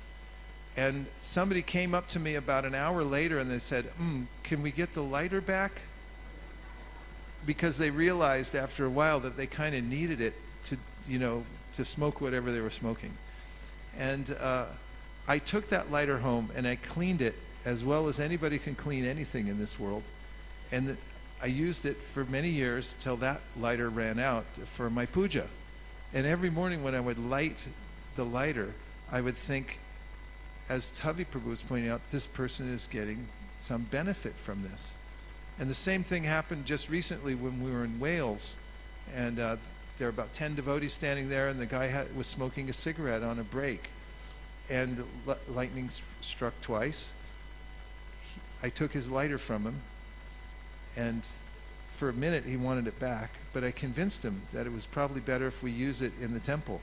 And somebody came up to me about an hour later and they said, mm, "Can we get the lighter back?" Because they realized after a while that they kind of needed it to, you know, to smoke whatever they were smoking. And uh, I took that lighter home and I cleaned it as well as anybody can clean anything in this world. And I used it for many years till that lighter ran out for my puja. And every morning when I would light the lighter, I would think, as Tavi Prabhu was pointing out, this person is getting some benefit from this. And the same thing happened just recently when we were in Wales. And uh, there were about 10 devotees standing there, and the guy was smoking a cigarette on a break. And li- lightning struck twice. I took his lighter from him, and for a minute he wanted it back, but I convinced him that it was probably better if we use it in the temple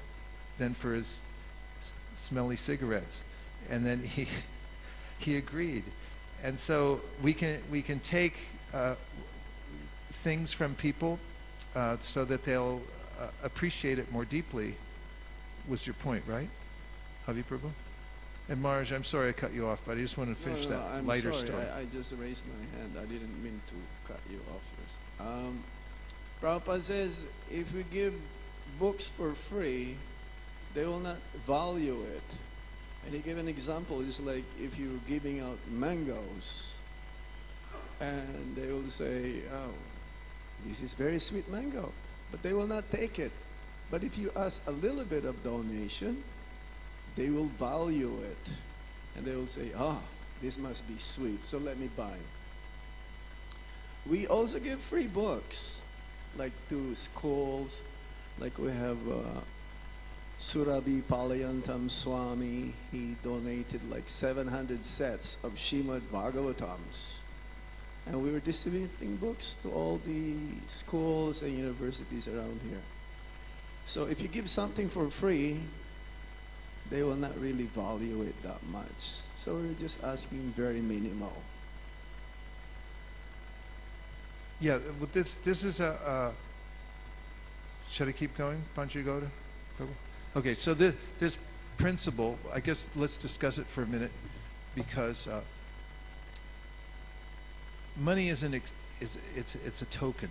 than for his smelly cigarettes. And then he *laughs* he agreed. And so we can we can take uh, things from people uh, so that they'll uh, appreciate it more deeply. Was your point, right, Havi Prabhu? And Marge, I'm sorry I cut you off, but I just want to finish no, no, that I'm lighter sorry. story. I, I just raised my hand. I didn't mean to cut you off first. Um, Prabhupada says if we give books for free, they will not value it. And he gave an example. It's like if you're giving out mangoes, and they will say, "Oh, this is very sweet mango," but they will not take it. But if you ask a little bit of donation, they will value it. And they will say, ah, this must be sweet, so let me buy. We also give free books, like to schools, like we have uh, Surabhi Palayantam Swami. He donated like 700 sets of Shrimad Bhagavatams. And we were distributing books to all the schools and universities around here. So if you give something for free, they will not really value it that much. So we're just asking very minimal. Yeah, but this this is a. Should I keep going, Panchagoda? Okay, so this this principle, I guess let's discuss it for a minute, because uh, money is an is it's it's a token.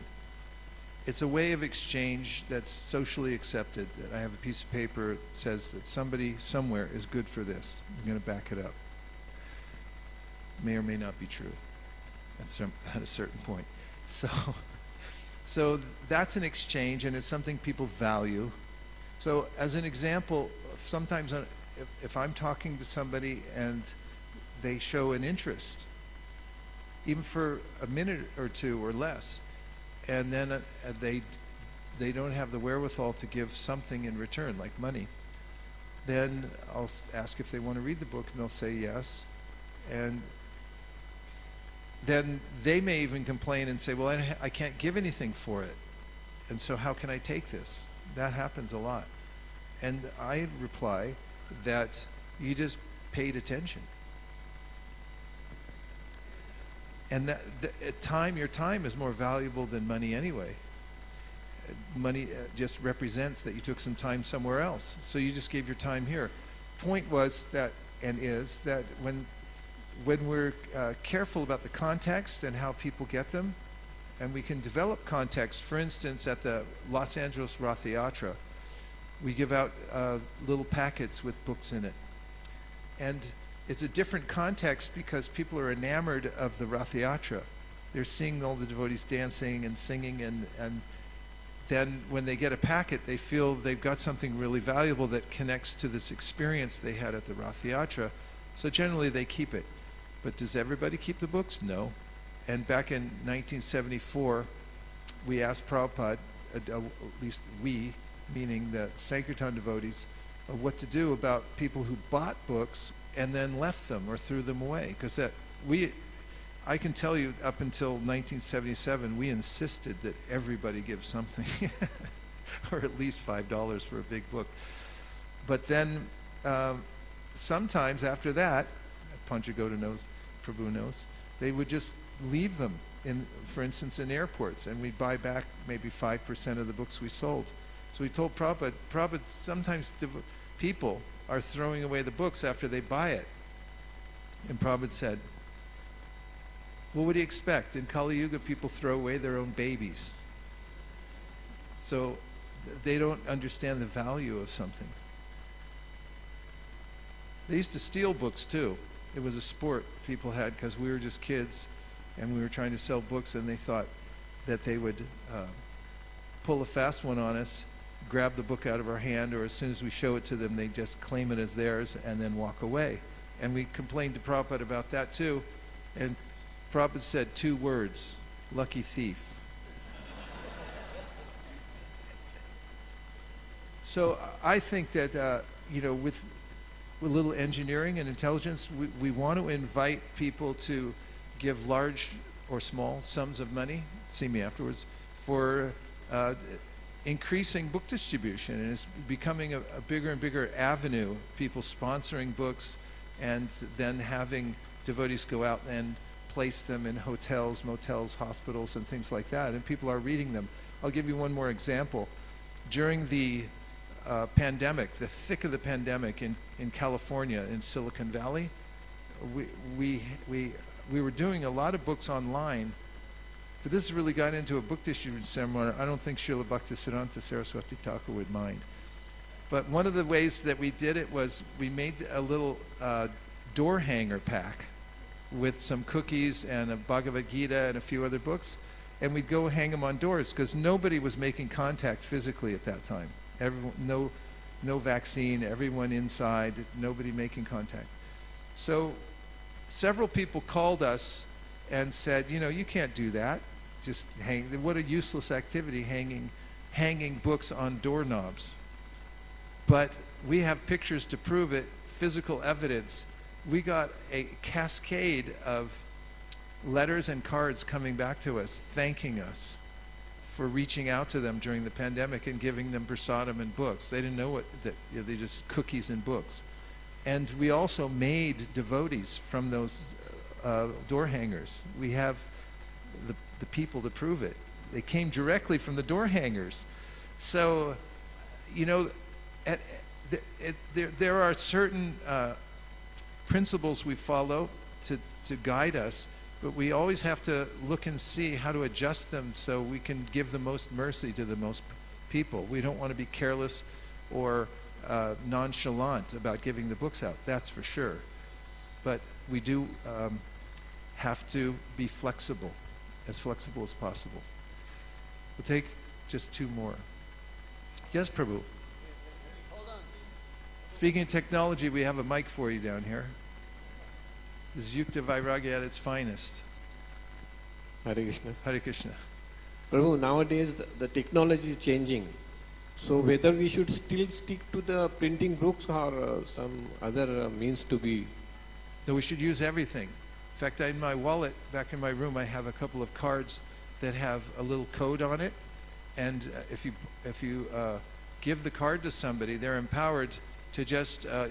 It's a way of exchange that's socially accepted. That I have a piece of paper that says that somebody somewhere is good for this. I'm going to back it up. May or may not be true at some at a certain point. So, *laughs* so that's an exchange, and it's something people value. So, as an example, sometimes uh, if, if I'm talking to somebody and they show an interest, even for a minute or two or less, and then uh, they they don't have the wherewithal to give something in return, like money, then I'll ask if they want to read the book, and they'll say yes, and then they may even complain and say, Well, I, I can't give anything for it. And so, how can I take this? That happens a lot. And I reply that you just paid attention. And that, the, uh, time, your time is more valuable than money anyway. Uh, Money uh, just represents that you took some time somewhere else. So you just gave your time here. Point was that, and is, that when when we're uh, careful about the context and how people get them, and we can develop context. For instance, at the Los Angeles Rath Yatra, we give out uh, little packets with books in it. And it's a different context because people are enamored of the Rath Yatra. They're seeing all the devotees dancing and singing, and, and then when they get a packet, they feel they've got something really valuable that connects to this experience they had at the Rath Yatra. So generally they keep it. But does everybody keep the books? No. And back in 1974, we asked Prabhupada, at at least we, meaning the Sankirtan devotees, what to do about people who bought books and then left them or threw them away. Because that we, I can tell you, up until 1977, we insisted that everybody give something, *laughs* or at least five dollars for a big book. But then, um, sometimes after that, Panchagoda knows, Prabhu knows, they would just leave them in, for instance, in airports, and we'd buy back maybe 5% of the books we sold. So we told Prabhupada, Prabhupada, sometimes people are throwing away the books after they buy it. And Prabhupada said, what would he expect? In Kali Yuga, people throw away their own babies. So they don't understand the value of something. They used to steal books too. It was a sport people had because we were just kids and we were trying to sell books, and they thought that they would uh, pull a fast one on us, grab the book out of our hand, or as soon as we show it to them, they just claim it as theirs and then walk away. And we complained to Prabhupada about that too. And Prabhupada said two words lucky thief. So I think that, uh, you know, with, with a little engineering and intelligence, we, we want to invite people to give large or small sums of money, see me afterwards, for uh, increasing book distribution. And it's becoming a, a bigger and bigger avenue, people sponsoring books and then having devotees go out and place them in hotels, motels, hospitals, and things like that. And people are reading them. I'll give you one more example. During the uh, pandemic, the thick of the pandemic in, in California, in Silicon Valley, we, we, we, we were doing a lot of books online, but this really got into a book distribution ceremony. I don't think Srila Bhaktisiddhanta Saraswati Thakur would mind. But one of the ways that we did it was we made a little uh, door hanger pack with some cookies and a Bhagavad Gita and a few other books, and we'd go hang them on doors because nobody was making contact physically at that time. Everyone, no, no vaccine, everyone inside, nobody making contact. So several people called us and said, you know, you can't do that. Just hang. What a useless activity, hanging, hanging books on doorknobs. But we have pictures to prove it, physical evidence. We got a cascade of letters and cards coming back to us, thanking us for reaching out to them during the pandemic and giving them prasadam and books. They didn't know what that you know, they just cookies and books. And we also made devotees from those uh, door hangers. We have the, people to prove it. They came directly from the door hangers. So, you know, at, at, there, there are certain uh, principles we follow to, to guide us, but we always have to look and see how to adjust them so we can give the most mercy to the most people. We don't want to be careless or uh, nonchalant about giving the books out, that's for sure. But we do um, have to be flexible, as flexible as possible. We'll take just two more. Yes, Prabhu. Speaking of technology, we have a mic for you down here. This is Yukta Vairagya at its finest. Hare Krishna. Hare Krishna. Prabhu, nowadays the, the technology is changing. So whether we should still stick to the printing books or uh, some other uh, means to be. No, we should use everything. In fact, in my wallet back in my room, I have a couple of cards that have a little code on it, and uh, if you if you uh, give the card to somebody, they're empowered to just uh,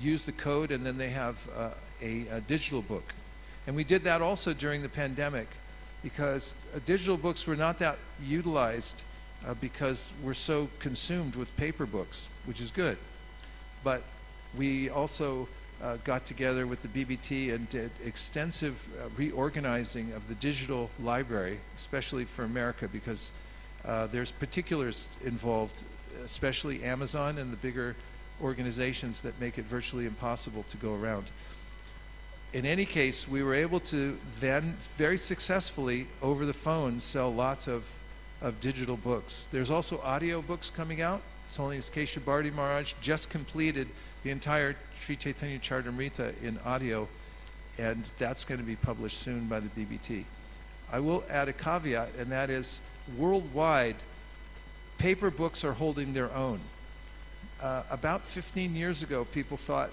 use the code, and then they have uh, a, a digital book. And we did that also during the pandemic, because uh, digital books were not that utilized uh, because we're so consumed with paper books, which is good. But we also uh, got together with the BBT and did extensive uh, reorganizing of the digital library, especially for America, because uh, there's particulars involved, especially Amazon and the bigger organizations that make it virtually impossible to go around. In any case, we were able to then very successfully over the phone sell lots of of digital books. There's also audio books coming out. His Holiness Kesha Bharati Maharaj just completed the entire Sri Chaitanya Charitamrita in audio, and that's going to be published soon by the BBT. I will add a caveat, and that is worldwide, paper books are holding their own. Uh, about 15 years ago, people thought,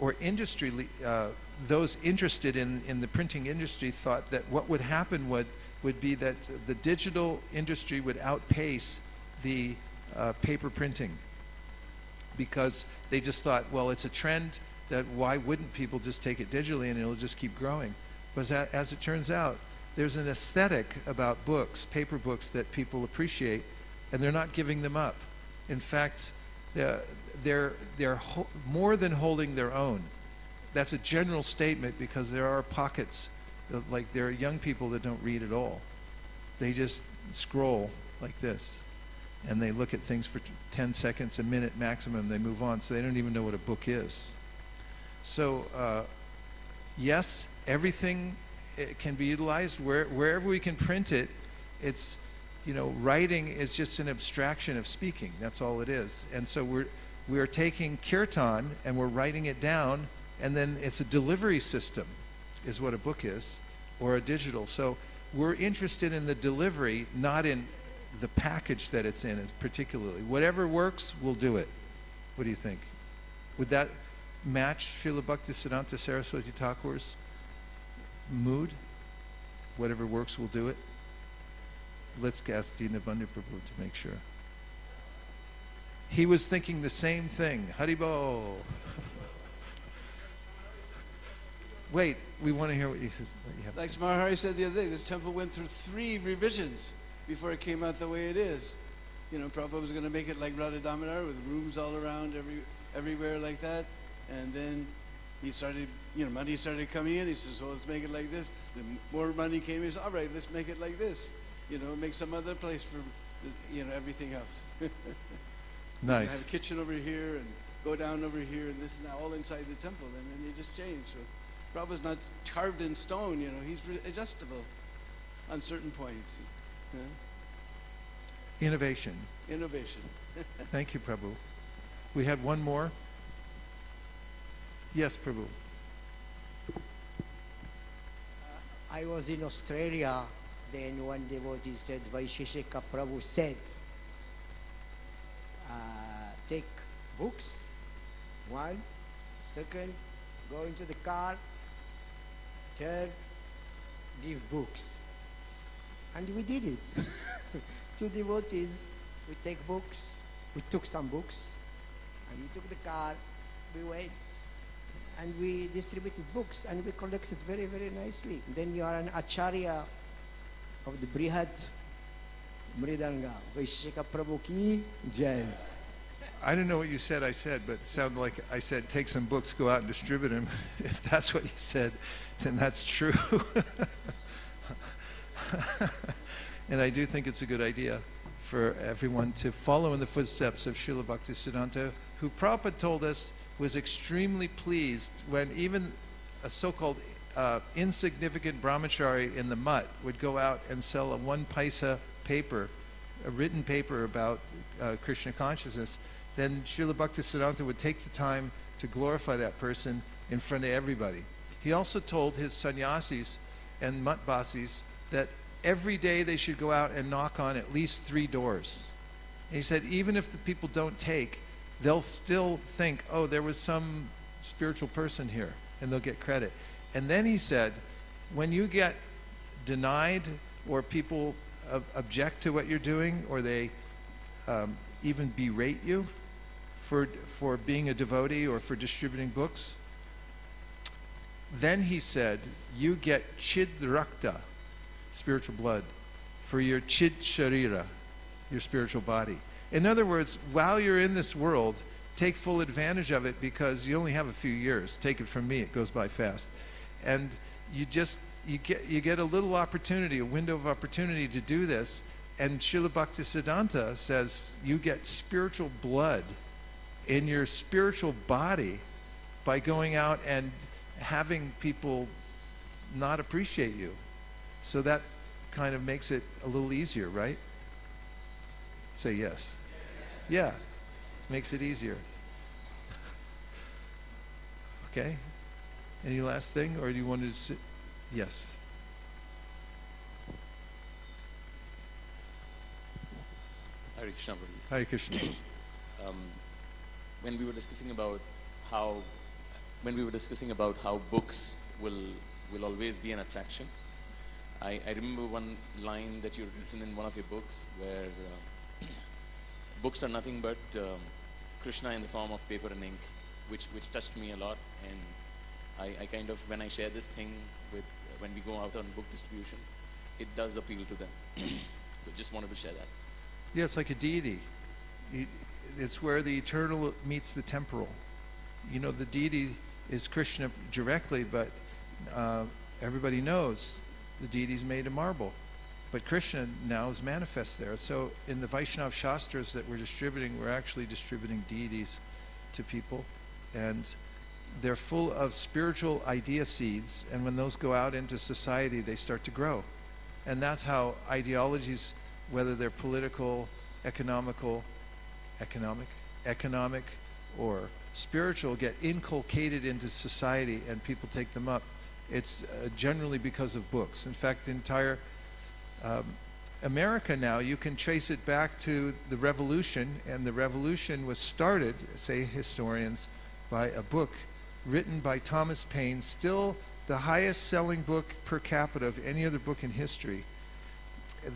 or industry, uh, those interested in, in the printing industry thought that what would happen would, would be that the digital industry would outpace the uh, paper printing because they just thought, well, it's a trend that why wouldn't people just take it digitally and it'll just keep growing? But as, as it turns out, there's an aesthetic about books, paper books, that people appreciate, and they're not giving them up. In fact, they're, they're, they're more than holding their own. That's a general statement because there are pockets, like there are young people that don't read at all. They just scroll like this and they look at things for 10 seconds, a minute maximum, they move on, so they don't even know what a book is. So, uh, yes, everything eh, can be utilized where, wherever we can print it. It's, you know, writing is just an abstraction of speaking. That's all it is. And so we're, we're taking kirtan and we're writing it down, and then it's a delivery system, is what a book is, or a digital. So we're interested in the delivery, not in the package that it's in is particularly. Whatever works, we'll do it. What do you think? Would that match Srila Bhakti Siddhanta Saraswati Thakur's mood? Whatever works, we'll do it. Let's ask Dinabandhu Prabhu to make sure. He was thinking the same thing. Haribol. Wait, we want to hear what you, what you have Like say. Said the other day, this temple went through three revisions before it came out the way it is. You know, Prabhupada was going to make it like Radha Damodar with rooms all around every, everywhere like that. And then he started, you know, money started coming in. He says, well, let's make it like this. Then more money came. He said, all right, let's make it like this. You know, make some other place for, you know, everything else. *laughs* Nice. Have a kitchen over here and go down over here and this and that, all inside the temple. And then you just change. So Prabhupada's not carved in stone, you know, he's re- adjustable on certain points. Yeah? Innovation. Innovation. *laughs* Thank you, Prabhu. We had one more. Yes, Prabhu. I was in Australia, then one devotee said, Vaisheshika Prabhu said, uh, take books, one, second, go into the car, third, give books. And we did it. *laughs* Two devotees, we take books, we took some books, and we took the car, we went, and we distributed books, and we collected very, very nicely. Then you are an acharya of the Brihat Mridanga. Vaisheshika Prabhu ki jai. I don't know what you said I said, but it sounded like I said take some books, go out and distribute them. *laughs* If that's what you said, then that's true. *laughs* *laughs* and I do think it's a good idea for everyone to follow in the footsteps of Srila Bhakti Siddhanta, who Prabhupada told us was extremely pleased when even a so-called uh, insignificant brahmachari in the mutt would go out and sell a one paisa paper, a written paper about uh, Krishna consciousness, then Srila Bhakti Siddhanta would take the time to glorify that person in front of everybody. He also told his sannyasis and muttbasis that every day they should go out and knock on at least three doors. And he said, even if the people don't take, they'll still think, oh, there was some spiritual person here, and they'll get credit. And then he said, when you get denied or people ob- object to what you're doing or they um, even berate you for, for being a devotee or for distributing books, then he said, you get chid rakta, spiritual blood, for your chid sharira, your spiritual body. In other words, while you're in this world, take full advantage of it because you only have a few years. Take it from me, it goes by fast. And you just you get you get a little opportunity, a window of opportunity to do this. And Srila Bhakti says you get spiritual blood in your spiritual body by going out and having people not appreciate you. So that kind of makes it a little easier, right? Say yes. Yeah, makes it easier. *laughs* Okay? Any last thing, or do you want to sit? Yes. Hare Krishna. Hare Krishna. *coughs* Um, when we were discussing about how, when we were discussing about how books will will always be an attraction, I, I remember one line that you've written in one of your books where uh, *clears throat* books are nothing but um, Krishna in the form of paper and ink, which which touched me a lot, and I, I kind of when I share this thing with when we go out on book distribution, it does appeal to them. *clears throat* so just wanted to share that. Yeah, it's like a deity. It's where the eternal meets the temporal. You know, the deity is Krishna directly, but uh, everybody knows the deity's made of marble. But Krishna now is manifest there. So in the Vaishnav Shastras that we're distributing, we're actually distributing deities to people. And they're full of spiritual idea seeds. And when those go out into society, they start to grow. And that's how ideologies, whether they're political, economical, economic, economic, or spiritual, get inculcated into society and people take them up. It's uh, generally because of books. In fact, entire um, America now, you can trace it back to the Revolution, and the Revolution was started, say historians, by a book written by Thomas Paine, still the highest selling book per capita of any other book in history.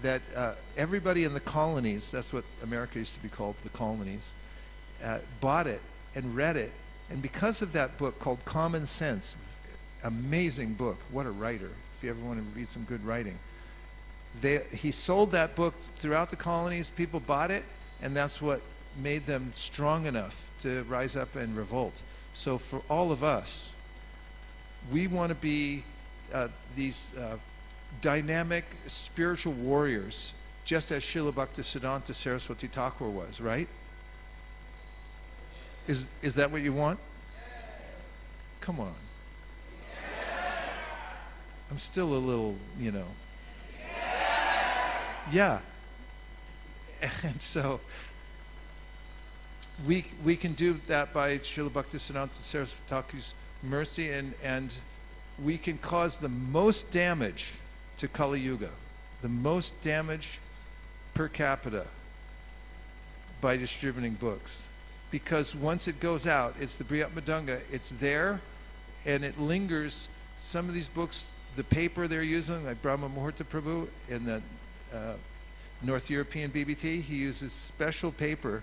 That uh, everybody in the colonies, that's what America used to be called, the colonies, uh, bought it and read it. And because of that book called Common Sense, amazing book, what a writer, if you ever want to read some good writing they, he sold that book throughout the colonies. People bought it, and that's what made them strong enough to rise up and revolt. So for all of us, we want to be uh, these uh, dynamic spiritual warriors, just as Srila Bhaktisiddhanta Saraswati Thakur was, right? Is, is that what you want? Come on. I'm still a little, you know. Yeah. And so we, we can do that by Srila Bhaktisiddhanta Saraswati Thakur's mercy, and, and we can cause the most damage to Kali Yuga, the most damage per capita by distributing books. Because once it goes out, it's the Brihat Mridanga, it's there, and it lingers. Some of these books, the paper they're using, like Brahma Muhurta Prabhu in the uh, North European BBT, he uses special paper.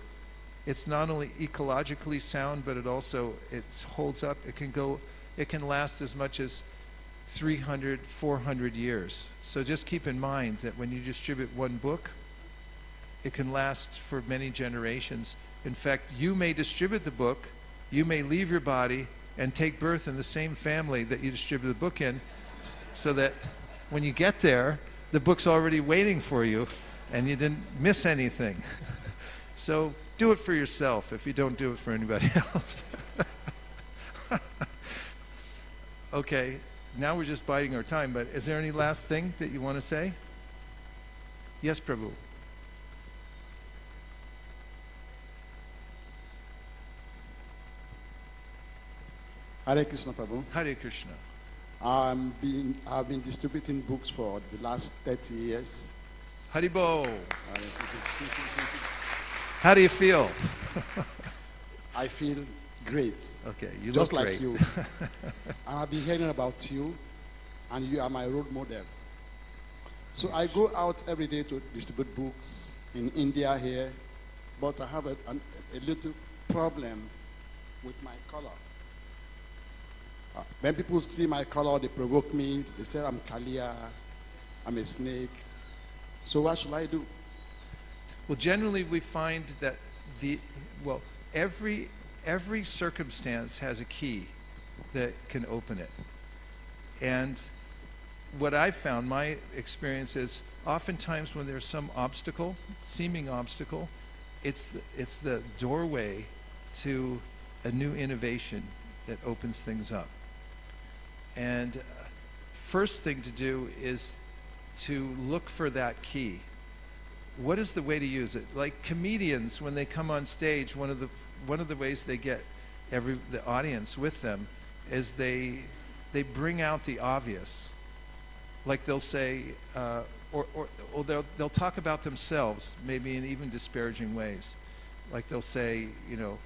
It's not only ecologically sound, but it also it holds up. It can go, it can last as much as 300, 400 years. So just keep in mind that when you distribute one book, it can last for many generations. In fact, you may distribute the book, you may leave your body and take birth in the same family that you distribute the book in, so that when you get there, the book's already waiting for you and you didn't miss anything. *laughs* so do it for yourself if you don't do it for anybody *laughs* else. *laughs* okay, now we're just biding our time, but is there any last thing that you want to say? Yes, Prabhu. Hare Krishna Prabhu. Hare Krishna. I'm been, I've been distributing books for the last 30 years. Haribol. *laughs* How do you feel? I feel great, Okay, you just look like great. you. *laughs* and I've been hearing about you, and you are my role model. So I go out every day to distribute books in India here, but I have a, an, a little problem with my color. When people see my color, they provoke me. They say I'm Kalia, I'm a snake. So what should I do? Well, generally, we find that the well, every every circumstance has a key that can open it. And what I've found, my experience is, oftentimes when there's some obstacle, seeming obstacle, it's the, it's the doorway to a new innovation that opens things up. And first thing to do is to look for that key. What is the way to use it? Like comedians, when they come on stage, one of the one of the ways they get every the audience with them is they they bring out the obvious. Like they'll say, uh, or, or, or they'll, they'll talk about themselves, maybe in even disparaging ways. Like they'll say, you know,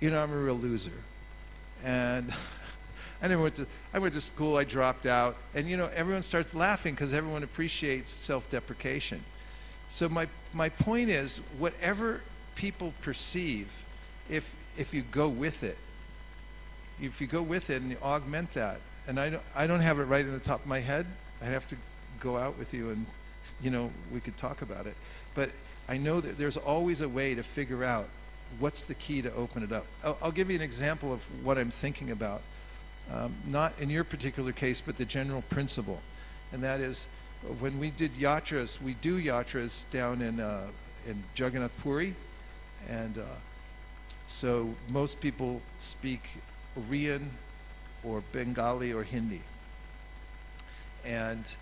you know, I'm a real loser. And *laughs* I never went to, I went to school, I dropped out. And, you know, everyone starts laughing because everyone appreciates self deprecation. So, my, my point is, whatever people perceive, if, if you go with it, if you go with it and you augment that, and I don't, I don't have it right in the top of my head, I have to go out with you and, you know, we could talk about it. But I know that there's always a way to figure out what's the key to open it up. I'll, I'll give you an example of what I'm thinking about. Um, not in your particular case, but the general principle. And that is when we did yatras, we do yatras down in, uh, in Jagannath Puri. And uh, so most people speak Oriyan or Bengali or Hindi. And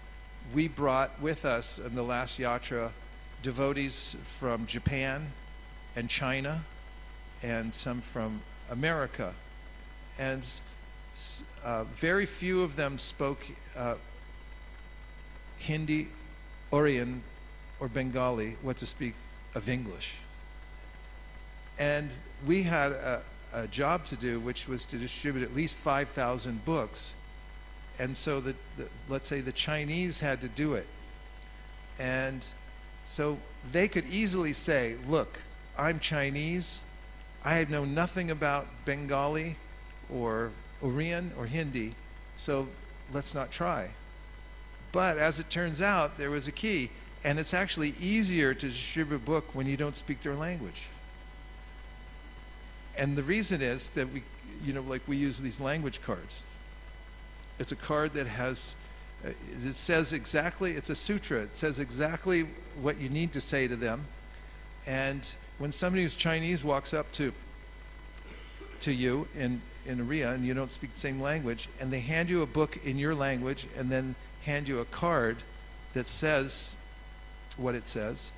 we brought with us in the last yatra devotees from Japan and China and some from America. And uh, very few of them spoke uh, Hindi, Oriyan, or Bengali, what to speak of English. And we had a, a job to do, which was to distribute at least 5,000 books. And so, the, the, let's say the Chinese had to do it. And so they could easily say, look, I'm Chinese. I know nothing about Bengali or Oriyan or Hindi, so let's not try. But as it turns out, there was a key, and it's actually easier to distribute a book when you don't speak their language. And the reason is that we, you know, like we use these language cards. It's a card that has, uh, it says exactly, it's a sutra. It says exactly what you need to say to them. And when somebody who's Chinese walks up to, to you in, in Oriya and you don't speak the same language, and they hand you a book in your language and then hand you a card that says what it says,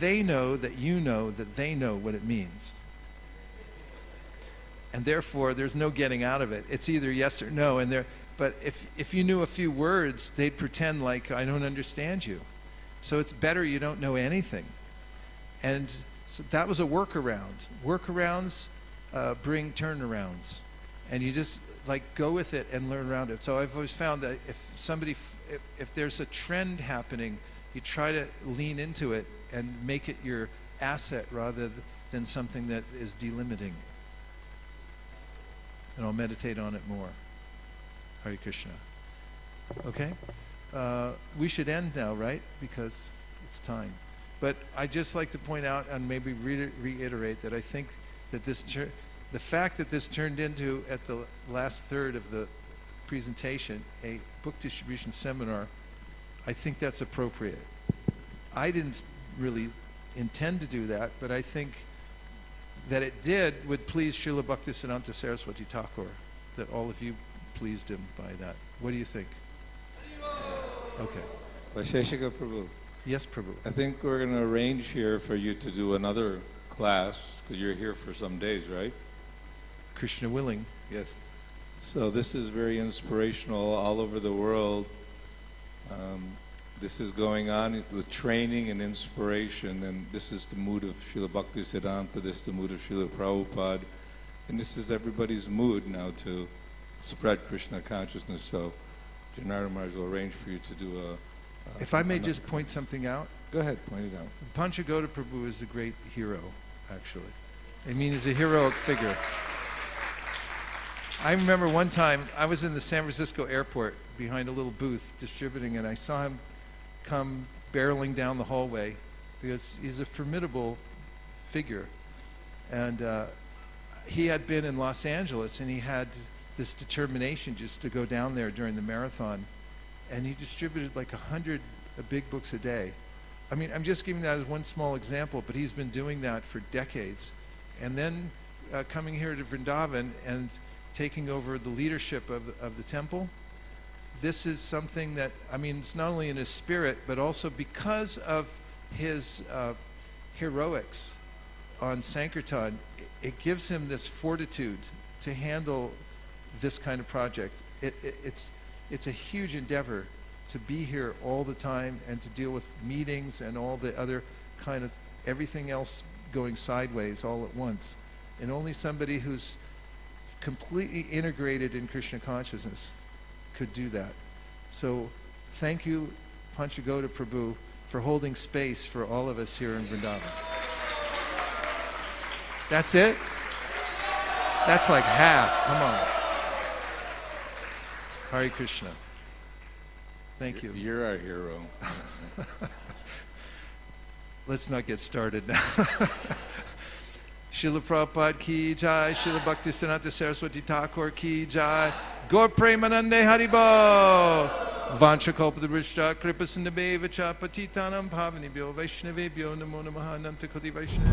they know that you know that they know what it means and therefore there's no getting out of it. It's either yes or no, and there. But if if you knew a few words, they'd pretend like I don't understand you. So it's better you don't know anything. And so that was a workaround. Workarounds uh, bring turnarounds, and you just like go with it and learn around it. So I've always found that if somebody, if, if there's a trend happening, you try to lean into it and make it your asset rather than something that is delimiting and I'll meditate on it more. Hare Krishna. Okay? Uh, we should end now, right? Because it's time. But I just like to point out and maybe re- reiterate that I think that this, the fact that this turned into, at the last third of the presentation, a book distribution seminar, I think that's appropriate. I didn't really intend to do that, but I think that it did would please Srila Bhaktisiddhanta Saraswati Thakur, that all of you pleased him by that. What do you think? Okay. Vaisheshika Prabhu. Yes, Prabhu. I think we're going to arrange here for you to do another class because you're here for some days, right? Krishna willing. Yes. So this is very inspirational all over the world. Um, this is going on with training and inspiration, and this is the mood of Srila Bhakti Siddhanta, this is the mood of Srila Prabhupada, and this is everybody's mood now to spread Krishna consciousness. So Janardhan Maharaj will arrange for you to do a. a if I may just point something out. Go ahead, point it out. Panchagoda Prabhu is a great hero, actually. I mean, he's a heroic figure. I remember one time I was in the San Francisco airport behind a little booth distributing, and I saw him come barreling down the hallway because he's a formidable figure. And uh, he had been in Los Angeles and he had this determination just to go down there during the marathon. And he distributed like a hundred uh, big books a day. I mean, I'm just giving that as one small example, but he's been doing that for decades. And then uh, coming here to Vrindavan and taking over the leadership of, of the temple this is something that, I mean, it's not only in his spirit, but also because of his uh, heroics on Sankirtan, it, it gives him this fortitude to handle this kind of project. It, it, it's, it's a huge endeavor to be here all the time and to deal with meetings and all the other kind of everything else going sideways all at once. And only somebody who's completely integrated in Krishna consciousness could do that. So thank you, Panchagoda Prabhu, for holding space for all of us here in Vrindavan. That's it? That's like half. Come on. Hare Krishna. Thank you. You're our hero. *laughs* Let's not get started now. *laughs* Srila Prabhupada ki jai, Srila Bhakti Siddhanta Saraswati Thakur ki jai, Gaur Premanande Haribol, Vancha Kalpadabhishta Kripa Sindhabeva Cha Patitanam Pavanibhyo Vaishnavebhyo Namo Namaha Nanta Koti Vaishnavi.